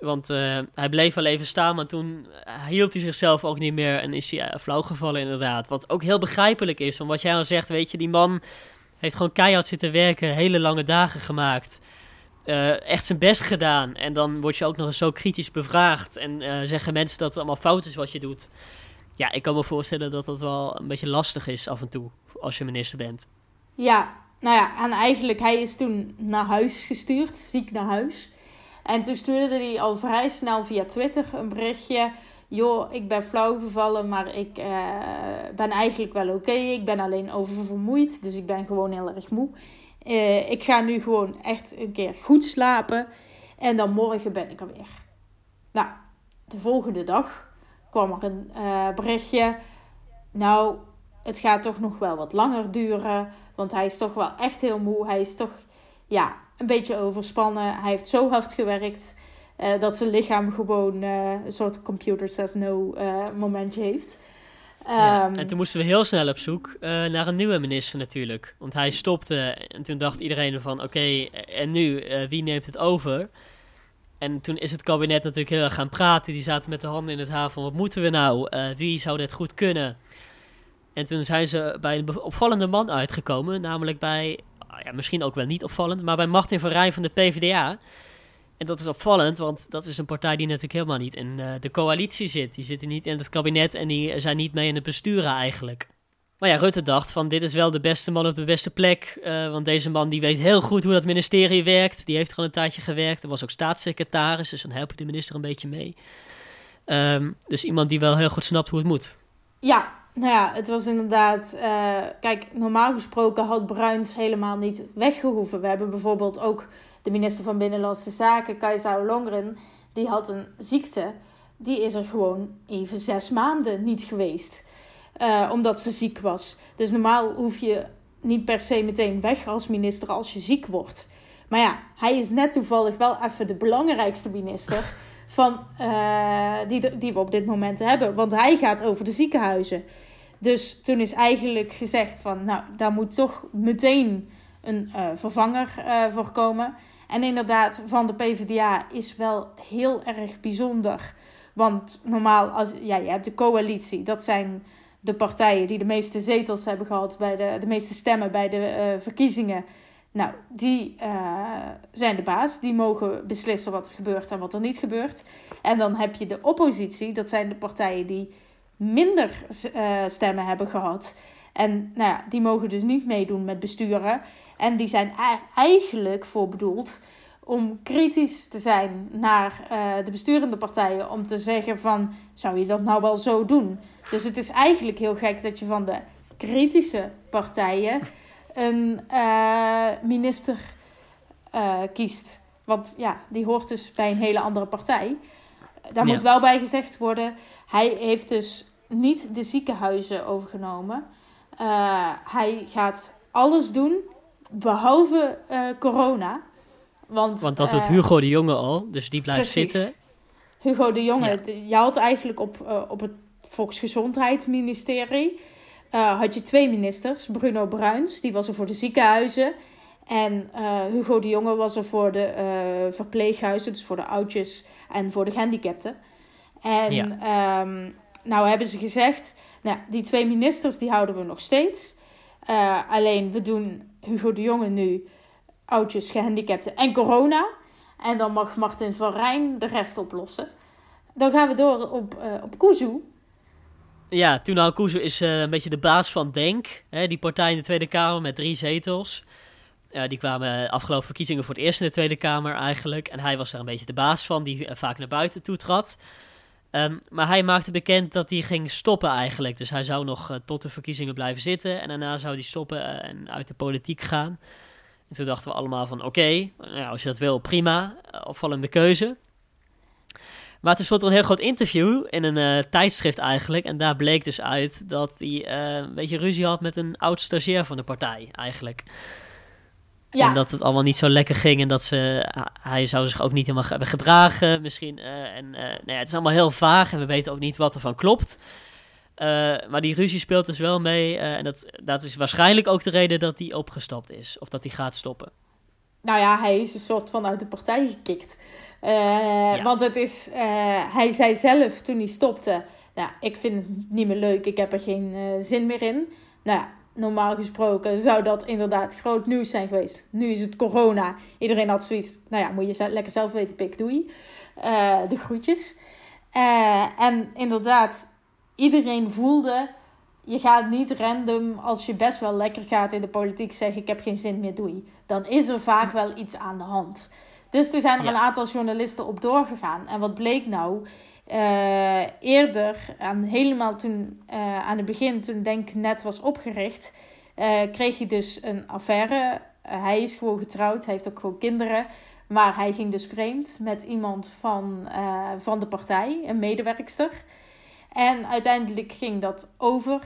Want uh, hij bleef wel even staan, maar toen hield hij zichzelf ook niet meer en is hij uh, flauw gevallen inderdaad. Wat ook heel begrijpelijk is, want wat jij al zegt, weet je, die man heeft gewoon keihard zitten werken, hele lange dagen gemaakt. Echt zijn best gedaan. En dan word je ook nog eens zo kritisch bevraagd. En zeggen mensen dat het allemaal fout is wat je doet. Ja, ik kan me voorstellen dat dat wel een beetje lastig is af en toe als je minister bent. Ja, nou ja, en eigenlijk, hij is toen naar huis gestuurd, ziek naar huis. En toen stuurde hij al vrij snel via Twitter een berichtje. Joh, ik ben flauw gevallen, maar ik uh, ben eigenlijk wel oké. Ik ben alleen oververmoeid, dus ik ben gewoon heel erg moe. Uh, ik ga nu gewoon echt een keer goed slapen. En dan morgen ben ik er weer. Nou, de volgende dag kwam er een uh, berichtje. Nou, het gaat toch nog wel wat langer duren. Want hij is toch wel echt heel moe. Hij is toch, ja, een beetje overspannen. Hij heeft zo hard gewerkt. Uh, dat zijn lichaam gewoon uh, een soort computer says no uh, momentje heeft. Ja, Ehm, en toen moesten we heel snel op zoek naar een nieuwe minister natuurlijk. Want hij stopte en toen dacht iedereen van oké, en nu, wie neemt het over? En toen is het kabinet natuurlijk heel erg gaan praten. Die zaten met de handen in het haar van wat moeten we nou? wie zou dit goed kunnen? En toen zijn ze bij een opvallende man uitgekomen, namelijk bij, ja, misschien ook wel niet opvallend, maar bij Martin van Rijn van de PvdA. En dat is opvallend, want dat is een partij die natuurlijk helemaal niet in uh, de coalitie zit. Die zitten niet in het kabinet en die zijn niet mee in het besturen eigenlijk. Maar ja, Rutte dacht van dit is wel de beste man op de beste plek. Uh, want deze man die weet heel goed hoe dat ministerie werkt. Die heeft gewoon een tijdje gewerkt. Hij was ook staatssecretaris, dus dan help je de minister een beetje mee. Um, dus iemand die wel heel goed snapt hoe het moet. Ja, nou ja, het was inderdaad. Uh, kijk, normaal gesproken had Bruins helemaal niet weggehoeven. We hebben bijvoorbeeld ook de minister van Binnenlandse Zaken, Kajsa Longren. Die had een ziekte. Die is er gewoon even zes maanden niet geweest. Uh, omdat ze ziek was. Dus normaal hoef je niet per se meteen weg als minister als je ziek wordt. Maar ja, hij is net toevallig wel even de belangrijkste minister van, uh, die, die we op dit moment hebben. Want hij gaat over de ziekenhuizen. Dus toen is eigenlijk gezegd van, nou, daar moet toch meteen een uh, vervanger uh, voor komen. En inderdaad, van de PvdA is wel heel erg bijzonder. Want normaal, als, ja, je hebt de coalitie, dat zijn de partijen die de meeste zetels hebben gehad, bij de, de meeste stemmen bij de verkiezingen. Nou, die uh, zijn de baas. Die mogen beslissen wat er gebeurt en wat er niet gebeurt. En dan heb je de oppositie. Dat zijn de partijen die minder uh, stemmen hebben gehad. En nou ja, die mogen dus niet meedoen met besturen. En die zijn er eigenlijk voor bedoeld om kritisch te zijn naar uh, de besturende partijen. Om te zeggen van, zou je dat nou wel zo doen? Dus het is eigenlijk heel gek dat je van de kritische partijen een uh, minister uh, kiest. Want ja, die hoort dus bij een hele andere partij. Daar ja. moet wel bij gezegd worden, hij heeft dus niet de ziekenhuizen overgenomen. Uh, hij gaat alles doen, behalve corona. Want, Want dat doet Hugo de Jonge al, dus die blijft precies. zitten. Hugo de Jonge, ja. je had eigenlijk op, op het Volksgezondheidsministerie uh, had je twee ministers. Bruno Bruins, die was er voor de ziekenhuizen. En uh, Hugo de Jonge was er voor de uh, verpleeghuizen, dus voor de oudjes en voor de gehandicapten. En ja. um, nou hebben ze gezegd, nou, die twee ministers die houden we nog steeds. alleen we doen Hugo de Jonge nu oudjes, gehandicapten en corona. En dan mag Martin van Rijn de rest oplossen. Dan gaan we door op, op Kuzu. Ja, Tunal Kuzu is uh, een beetje de baas van Denk. Hè, die partij in de Tweede Kamer met drie zetels. Die kwamen afgelopen verkiezingen voor het eerst in de Tweede Kamer eigenlijk. En hij was er een beetje de baas van, die uh, vaak naar buiten toetrad. Um, maar hij maakte bekend dat hij ging stoppen eigenlijk. Dus hij zou nog tot de verkiezingen blijven zitten. En daarna zou hij stoppen en uit de politiek gaan. En toen dachten we allemaal van oké, nou, als je dat wil, prima. opvallende keuze. Maar toen stond er een heel groot interview in een uh, tijdschrift eigenlijk. En daar bleek dus uit dat hij uh, een beetje ruzie had met een oud stagiair van de partij eigenlijk. Ja. En dat het allemaal niet zo lekker ging en dat ze, hij zou zich ook niet helemaal hebben gedragen misschien. Uh, en nou ja, het is allemaal heel vaag en we weten ook niet wat ervan klopt. maar die ruzie speelt dus wel mee en dat, dat is waarschijnlijk ook de reden dat hij opgestapt is. Of dat hij gaat stoppen. Nou ja, hij is een soort van uit de partij gekikt. Ja. Want het is, uh, hij zei zelf toen hij stopte, nou, ik vind het niet meer leuk, ik heb er geen uh, zin meer in. Nou ja, normaal gesproken zou dat inderdaad groot nieuws zijn geweest. Nu is het corona, iedereen had zoiets, nou ja, moet je lekker zelf weten, pik, doei. de groetjes. en inderdaad, iedereen voelde, je gaat niet random, als je best wel lekker gaat in de politiek, zeggen ik heb geen zin meer, doei. Dan is er vaak wel iets aan de hand. Dus er zijn er ja. een aantal journalisten op doorgegaan. En wat bleek nou? Uh, eerder, aan, helemaal toen, uh, aan het begin, toen Denk net was opgericht, uh, kreeg hij dus een affaire. hij is gewoon getrouwd, hij heeft ook gewoon kinderen. Maar hij ging dus vreemd met iemand van, van de partij, een medewerkster. En uiteindelijk ging dat over,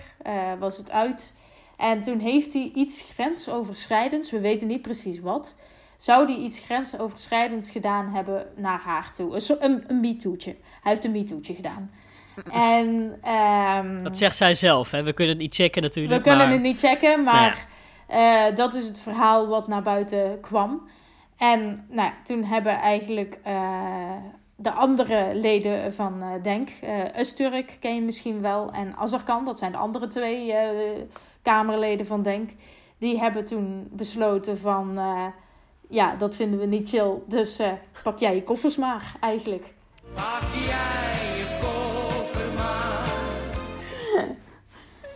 was het uit. En toen heeft hij iets grensoverschrijdends, we weten niet precies wat zou die iets grensoverschrijdends gedaan hebben naar haar toe. Een, een, een MeToo'tje. Hij heeft een MeToo'tje gedaan. En ehm, Dat zegt zij zelf, hè? We kunnen het niet checken natuurlijk. we kunnen maar- het niet checken, maar eh, dat is het verhaal wat naar buiten kwam. En nou, toen hebben eigenlijk eh, de andere leden van eh, Denk, Öztürk ken je misschien wel, en Azarkan, dat zijn de andere twee Kamerleden van Denk, die hebben toen besloten van, ja, dat vinden we niet chill, dus eh, pak jij je koffers maar, eigenlijk.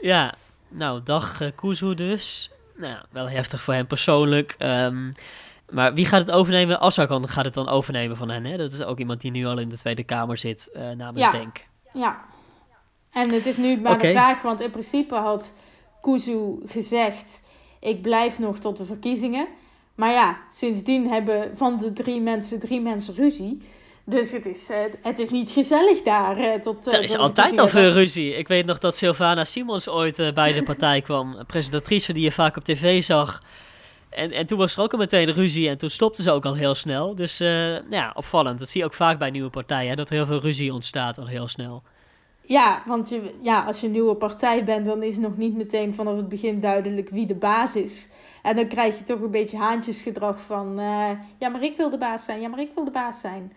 Ja, nou, dag uh, Kuzu dus. Nou, ja, wel heftig voor hem persoonlijk. Ehm, maar wie gaat het overnemen? Assakan gaat het dan overnemen van hen, hè? Dat is ook iemand die nu al in de Tweede Kamer zit, eh, namens Ja. Denk. Ja. En het is nu maar de vraag, want in principe had Kuzu gezegd: ik blijf nog tot de verkiezingen. Maar ja, sindsdien hebben van de drie mensen drie mensen ruzie. Dus het is, eh, het is niet gezellig daar. eh, tot, eh, Er is altijd al veel ruzie. Ik weet nog dat Sylvana Simons ooit bij de partij kwam. Een presentatrice die je vaak op tv zag. En, en toen was er ook al meteen ruzie en toen stopte ze ook al heel snel. Dus nou ja, opvallend. Dat zie je ook vaak bij nieuwe partijen, hè, dat er heel veel ruzie ontstaat al heel snel. Ja, want je, ja, als je een nieuwe partij bent, dan is nog niet meteen vanaf het begin duidelijk wie de baas is. En dan krijg je toch een beetje haantjesgedrag van... eh, ja, maar ik wil de baas zijn. Ja, maar ik wil de baas zijn.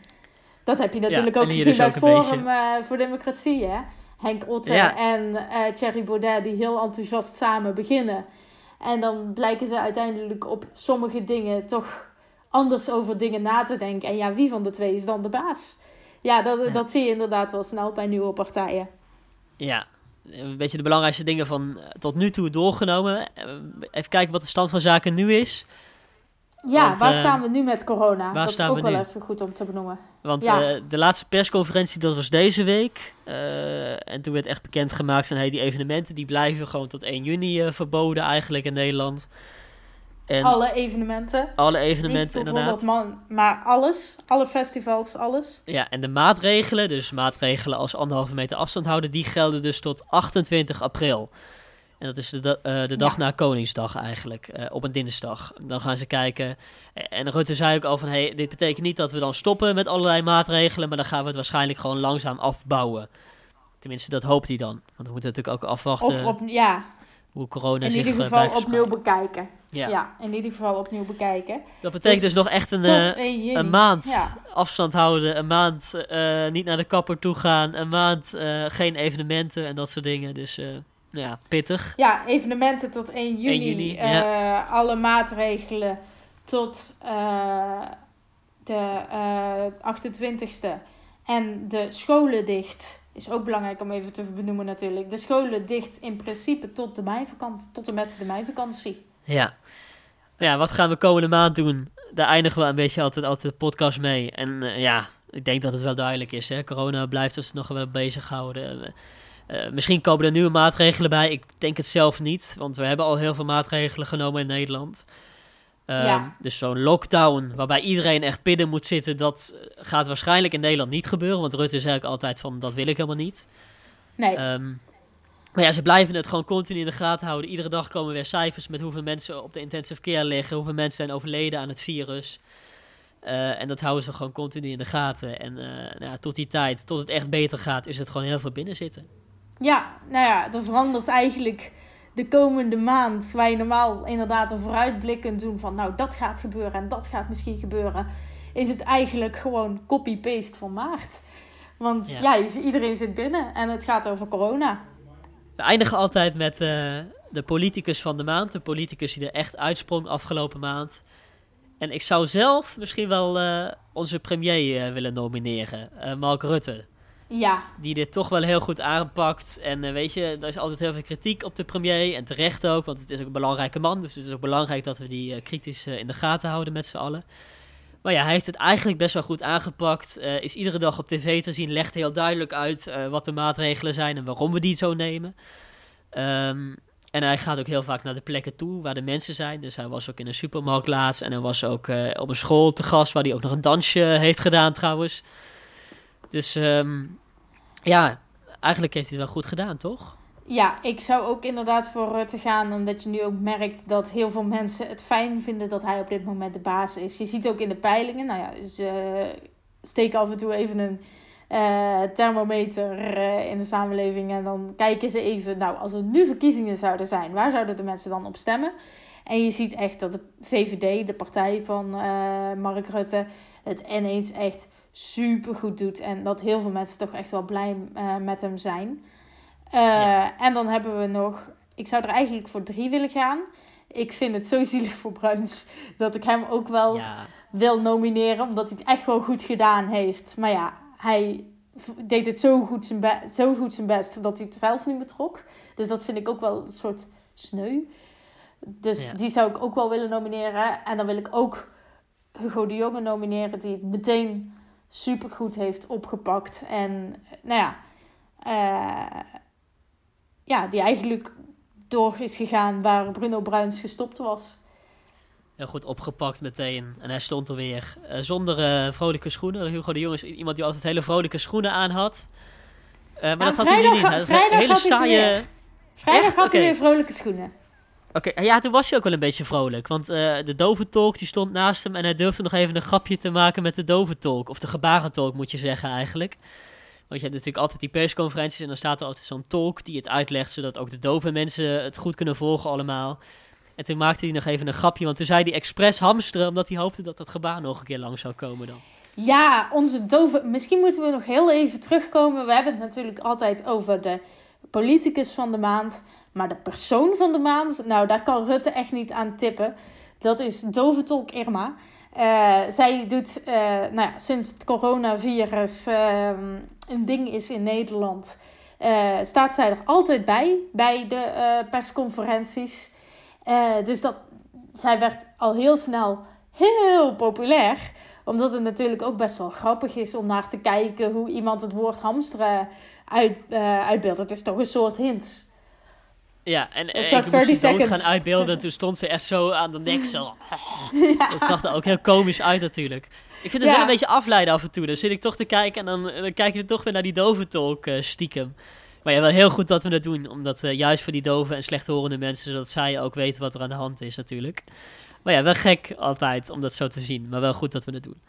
Dat heb je natuurlijk ook gezien bij ook Forum eh, voor Democratie, hè? Henk Otte Ja. en eh Thierry Baudet die heel enthousiast samen beginnen. En dan blijken ze uiteindelijk op sommige dingen toch anders over dingen na te denken. En ja, wie van de twee is dan de baas? Ja, dat, dat zie je inderdaad wel snel bij nieuwe partijen. Ja, een beetje de belangrijkste dingen van eh, tot nu toe doorgenomen. Eh, Even kijken wat de stand van zaken nu is. Ja, Want, waar eh, staan we nu met corona? waar dat staan is ook we wel nu? even goed om te benoemen. Want Ja. de laatste persconferentie, dat was deze week. En toen werd echt bekendgemaakt van hey, die evenementen die blijven gewoon tot 1 juni verboden eigenlijk in Nederland. En alle, Alle evenementen. Niet evenementen tot inderdaad. 100 man, maar alles. Alle festivals, alles. Ja, en de maatregelen, dus maatregelen als anderhalve meter afstand houden, die gelden dus tot 28 april. En dat is de, eh, de dag Ja. na Koningsdag eigenlijk, eh, op een dinsdag. Dan gaan ze kijken. En Rutte zei ook al van, hey, dit betekent niet dat we dan stoppen met allerlei maatregelen, maar dan gaan we het waarschijnlijk gewoon langzaam afbouwen. Tenminste, dat hoopt hij dan. Want we moeten natuurlijk ook afwachten Of op, ja, hoe corona in zich ieder eh, geval opnieuw bekijken. Ja. Ja. in ieder geval opnieuw bekijken. Dat betekent dus, Dus nog echt een, eh, 1 juni. een maand Ja. afstand houden, een maand eh, niet naar de kapper toe gaan, een maand eh, geen evenementen en dat soort dingen. Dus nou ja, pittig. Ja, evenementen tot 1 juni. 1 juni, eh, ja. Alle maatregelen tot de eh 28ste. En de scholen dicht. Is ook belangrijk om even te benoemen natuurlijk. De scholen dicht in principe tot, de meivakantie, tot en met de meivakantie. Ja. Ja, wat gaan we komende maand doen? Daar eindigen we een beetje altijd, altijd de podcast mee. En eh, ja, ik denk dat het wel duidelijk is. Hè? Corona blijft ons nog wel bezighouden. Eh, misschien komen er nieuwe maatregelen bij. Ik denk het zelf niet, want we hebben al heel veel maatregelen genomen in Nederland. Ehm, Ja. Dus zo'n lockdown waarbij iedereen echt binnen moet zitten, dat gaat waarschijnlijk in Nederland niet gebeuren. Want Rutte zei ook altijd van, dat wil ik helemaal niet. Nee, Ehm, maar ja, ze blijven het gewoon continu in de gaten houden. Iedere dag komen weer cijfers met hoeveel mensen op de intensive care liggen, hoeveel mensen zijn overleden aan het virus. Eh, en dat houden ze gewoon continu in de gaten. En eh, nou ja, tot die tijd, tot het echt beter gaat, is het gewoon heel veel binnen zitten. Ja, nou ja, er verandert eigenlijk de komende maand, waar je normaal inderdaad een vooruitblik kunt doen van, nou, dat gaat gebeuren en dat gaat misschien gebeuren, is het eigenlijk gewoon copy-paste van maart. Want Ja. ja, iedereen zit binnen en het gaat over corona. We eindigen altijd met eh, de politicus van de maand. De politicus die er echt uitsprong afgelopen maand. En ik zou zelf misschien wel eh, onze premier eh, willen nomineren, Mark Rutte. Ja, die dit toch wel heel goed aanpakt. En weet je, er is altijd heel veel kritiek op de premier. En terecht ook, want het is ook een belangrijke man. Dus het is ook belangrijk dat we die kritisch in de gaten houden met z'n allen. Maar ja, hij heeft het eigenlijk best wel goed aangepakt. eh, is iedere dag op tv te zien. Legt heel duidelijk uit eh, wat de maatregelen zijn en waarom we die zo nemen. Ehm, en hij gaat ook heel vaak naar de plekken toe waar de mensen zijn. Dus hij was ook in een supermarkt laatst. En hij was ook eh, op een school te gast waar hij ook nog een dansje heeft gedaan trouwens. Dus ehm, ja, eigenlijk heeft hij het wel goed gedaan, toch? Ja, ik zou ook inderdaad voor Rutte gaan, omdat je nu ook merkt dat heel veel mensen het fijn vinden dat hij op dit moment de baas is. Je ziet ook in de peilingen, nou ja, ze steken af en toe even een uh, thermometer uh, in de samenleving en dan kijken ze even, nou, als er nu verkiezingen zouden zijn, waar zouden de mensen dan op stemmen? En je ziet echt dat de VVD, de partij van uh, Mark Rutte, het ineens echt super goed doet. En dat heel veel mensen toch echt wel blij met hem zijn. Ja. En dan hebben we nog, ik zou er eigenlijk voor drie willen gaan. Ik vind het zo zielig voor Bruins dat ik hem ook wel ja. wil nomineren, omdat hij het echt wel goed gedaan heeft. Maar ja, hij deed het zo goed zijn, zo goed zijn best dat hij het zelf niet betrok. Dus dat vind ik ook wel een soort sneu. Dus die zou ik ook wel willen nomineren. En dan wil ik ook Hugo de Jonge nomineren, die het meteen supergoed heeft opgepakt. En nou ja, uh, ja, die eigenlijk door is gegaan waar Bruno Bruins gestopt was. Heel goed opgepakt meteen. En hij stond er weer uh, zonder uh, vrolijke schoenen. Hugo de Jong is iemand die altijd hele vrolijke schoenen aan had. Uh, maar nou, dat had vrijdag, hij niet. Vrijdag hele had saaie... hij weer. Vrijdag Echt? had hij weer vrolijke schoenen. Oké, ja, toen was hij ook wel een beetje vrolijk. Want de doventolk die stond naast hem en hij durfde nog even een grapje te maken met de doventolk. Of de gebarentolk moet je zeggen eigenlijk. Want je hebt natuurlijk altijd die persconferenties en dan staat er altijd zo'n tolk die het uitlegt, zodat ook de dove mensen het goed kunnen volgen allemaal. En toen maakte hij nog even een grapje, want toen zei hij expres hamsteren, omdat hij hoopte dat dat gebaar nog een keer lang zou komen dan. Ja, onze dove... Misschien moeten we nog heel even terugkomen. We hebben het natuurlijk altijd over de politicus van de maand. Maar de persoon van de maand, nou, daar kan Rutte echt niet aan tippen. Dat is doventolk Irma. Uh, zij doet, uh, nou ja, sinds het coronavirus uh, een ding is in Nederland, uh, staat zij er altijd bij, bij de persconferenties. dus dat, zij werd al heel snel heel populair. Omdat het natuurlijk ook best wel grappig is om naar te kijken hoe iemand het woord hamsteren uit, uitbeeldt. Het is toch een soort hint. Ja, en Een ik moest 30 ze seconds. gaan uitbeelden en toen stond ze echt zo aan de nek zo. Ja. Dat zag er ook heel komisch uit natuurlijk. Ik vind het Ja. wel een beetje afleiden af en toe. Dan zit ik toch te kijken en dan, dan kijk je toch weer naar die doventolk eh stiekem. Maar ja, wel heel goed dat we dat doen. Omdat eh, juist voor die dove en slechthorende mensen, zodat zij ook weten wat er aan de hand is natuurlijk. Maar ja, wel gek altijd om dat zo te zien. Maar wel goed dat we het doen.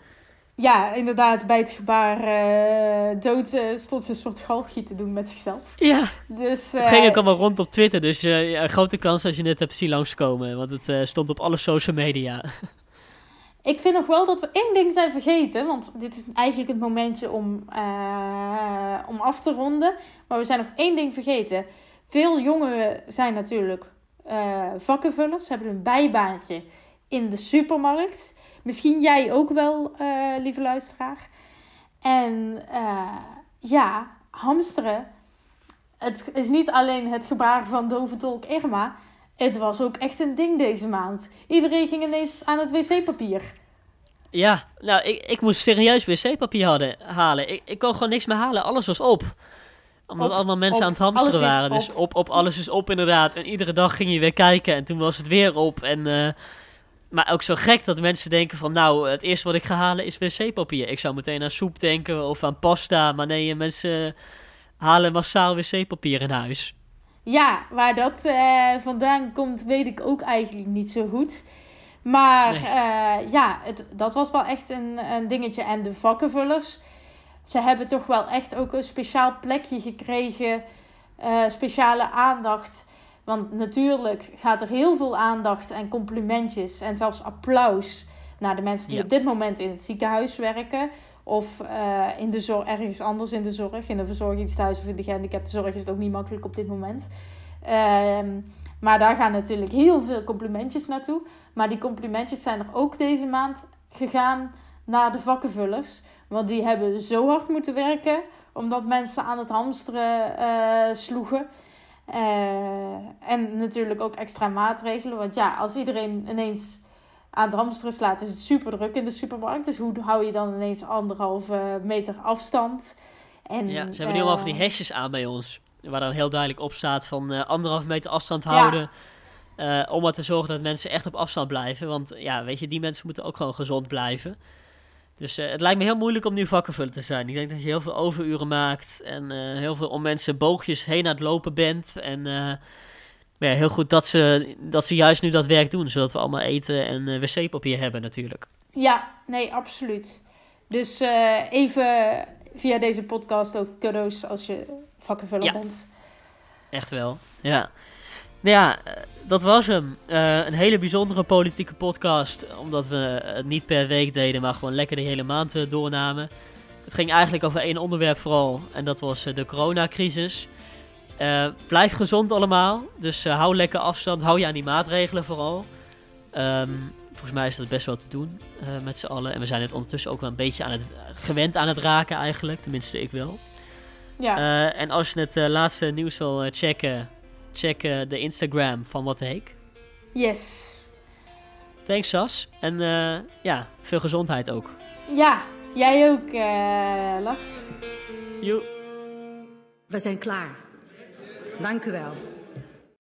Ja, inderdaad, bij het gebaar eh, dood eh, stond ze een soort galgje te doen met zichzelf. Ja, Dus, het eh, ging ook allemaal rond op Twitter. Dus eh, grote kans dat je net hebt zien langskomen. Want het eh, stond op alle social media. Ik vind nog wel dat we één ding zijn vergeten. Want dit is eigenlijk het momentje om, eh, om af te ronden. Maar we zijn nog één ding vergeten. Veel jongeren zijn natuurlijk eh, vakkenvullers. Ze hebben een bijbaantje in de supermarkt. Misschien jij ook wel, eh, lieve luisteraar. En eh, ja, hamsteren. Het is niet alleen het gebaar van doventolk Irma. Het was ook echt een ding deze maand. Iedereen ging ineens aan het wc-papier. Ja, nou, ik, ik moest serieus wc-papier hadden, halen. Ik, ik kon gewoon niks meer halen. Alles was op. Omdat Op, allemaal mensen op, aan het hamsteren waren. Dus op. op, op, alles is op inderdaad. En iedere dag ging je weer kijken en toen was het weer op. En, eh, maar ook zo gek dat mensen denken van... Nou, het eerste wat ik ga halen is wc-papier. Ik zou meteen aan soep denken of aan pasta. Maar nee, mensen halen massaal wc-papier in huis. Ja, waar dat eh, vandaan komt, weet ik ook eigenlijk niet zo goed. Maar Nee. eh, ja, het, dat was wel echt een, een dingetje. En de vakkenvullers, ze hebben toch wel echt ook een speciaal plekje gekregen. eh, speciale aandacht. Want natuurlijk gaat er heel veel aandacht en complimentjes en zelfs applaus naar de mensen die Ja. op dit moment in het ziekenhuis werken. Of eh, in de zorg, ergens anders in de zorg, in de verzorgingstehuis of in de gehandicaptenzorg is het ook niet makkelijk op dit moment. Ehm, maar daar gaan natuurlijk heel veel complimentjes naartoe. Maar die complimentjes zijn er ook deze maand gegaan naar de vakkenvullers. Want die hebben zo hard moeten werken omdat mensen aan het hamsteren eh, sloegen. Eh, en natuurlijk ook extra maatregelen. Want ja, als iedereen ineens aan het hamsteren slaat, is het super druk in de supermarkt. Dus hoe hou je dan ineens anderhalve meter afstand? En, Ja, ze hebben nu allemaal van die eh, hesjes aan bij ons. Waar dan heel duidelijk op staat van eh, anderhalf meter afstand Ja. houden. om maar te zorgen dat mensen echt op afstand blijven. Want ja, weet je, die mensen moeten ook gewoon gezond blijven. Dus het lijkt me heel moeilijk om nu vakkenvuller te zijn. Ik denk dat je heel veel overuren maakt en heel veel om mensen boogjes heen aan het lopen bent. En ja, heel goed dat ze, dat ze juist nu dat werk doen, zodat we allemaal eten en wc-papier hebben natuurlijk. Ja, nee, absoluut. Dus even via deze podcast ook cadeaus als je vakkenvuller bent. Echt wel, ja. Nou ja, eh, dat was hem. Uh, een hele bijzondere politieke podcast. Omdat we het niet per week deden, maar gewoon lekker de hele maand doornamen. Het ging eigenlijk over één onderwerp vooral. En dat was de coronacrisis. blijf gezond allemaal. Dus hou lekker afstand. Hou je aan die maatregelen vooral. Um, volgens mij is dat best wel te doen met z'n allen. En we zijn het ondertussen ook wel een beetje aan het, gewend aan het raken eigenlijk. Tenminste, ik wel. Ja. en als je het laatste nieuws wil checken check de Instagram van the Heek. Yes. Thanks, Sas. En uh, ja, veel gezondheid ook. Ja, jij ook, uh, Lars. Joe. We zijn klaar. Dank u wel.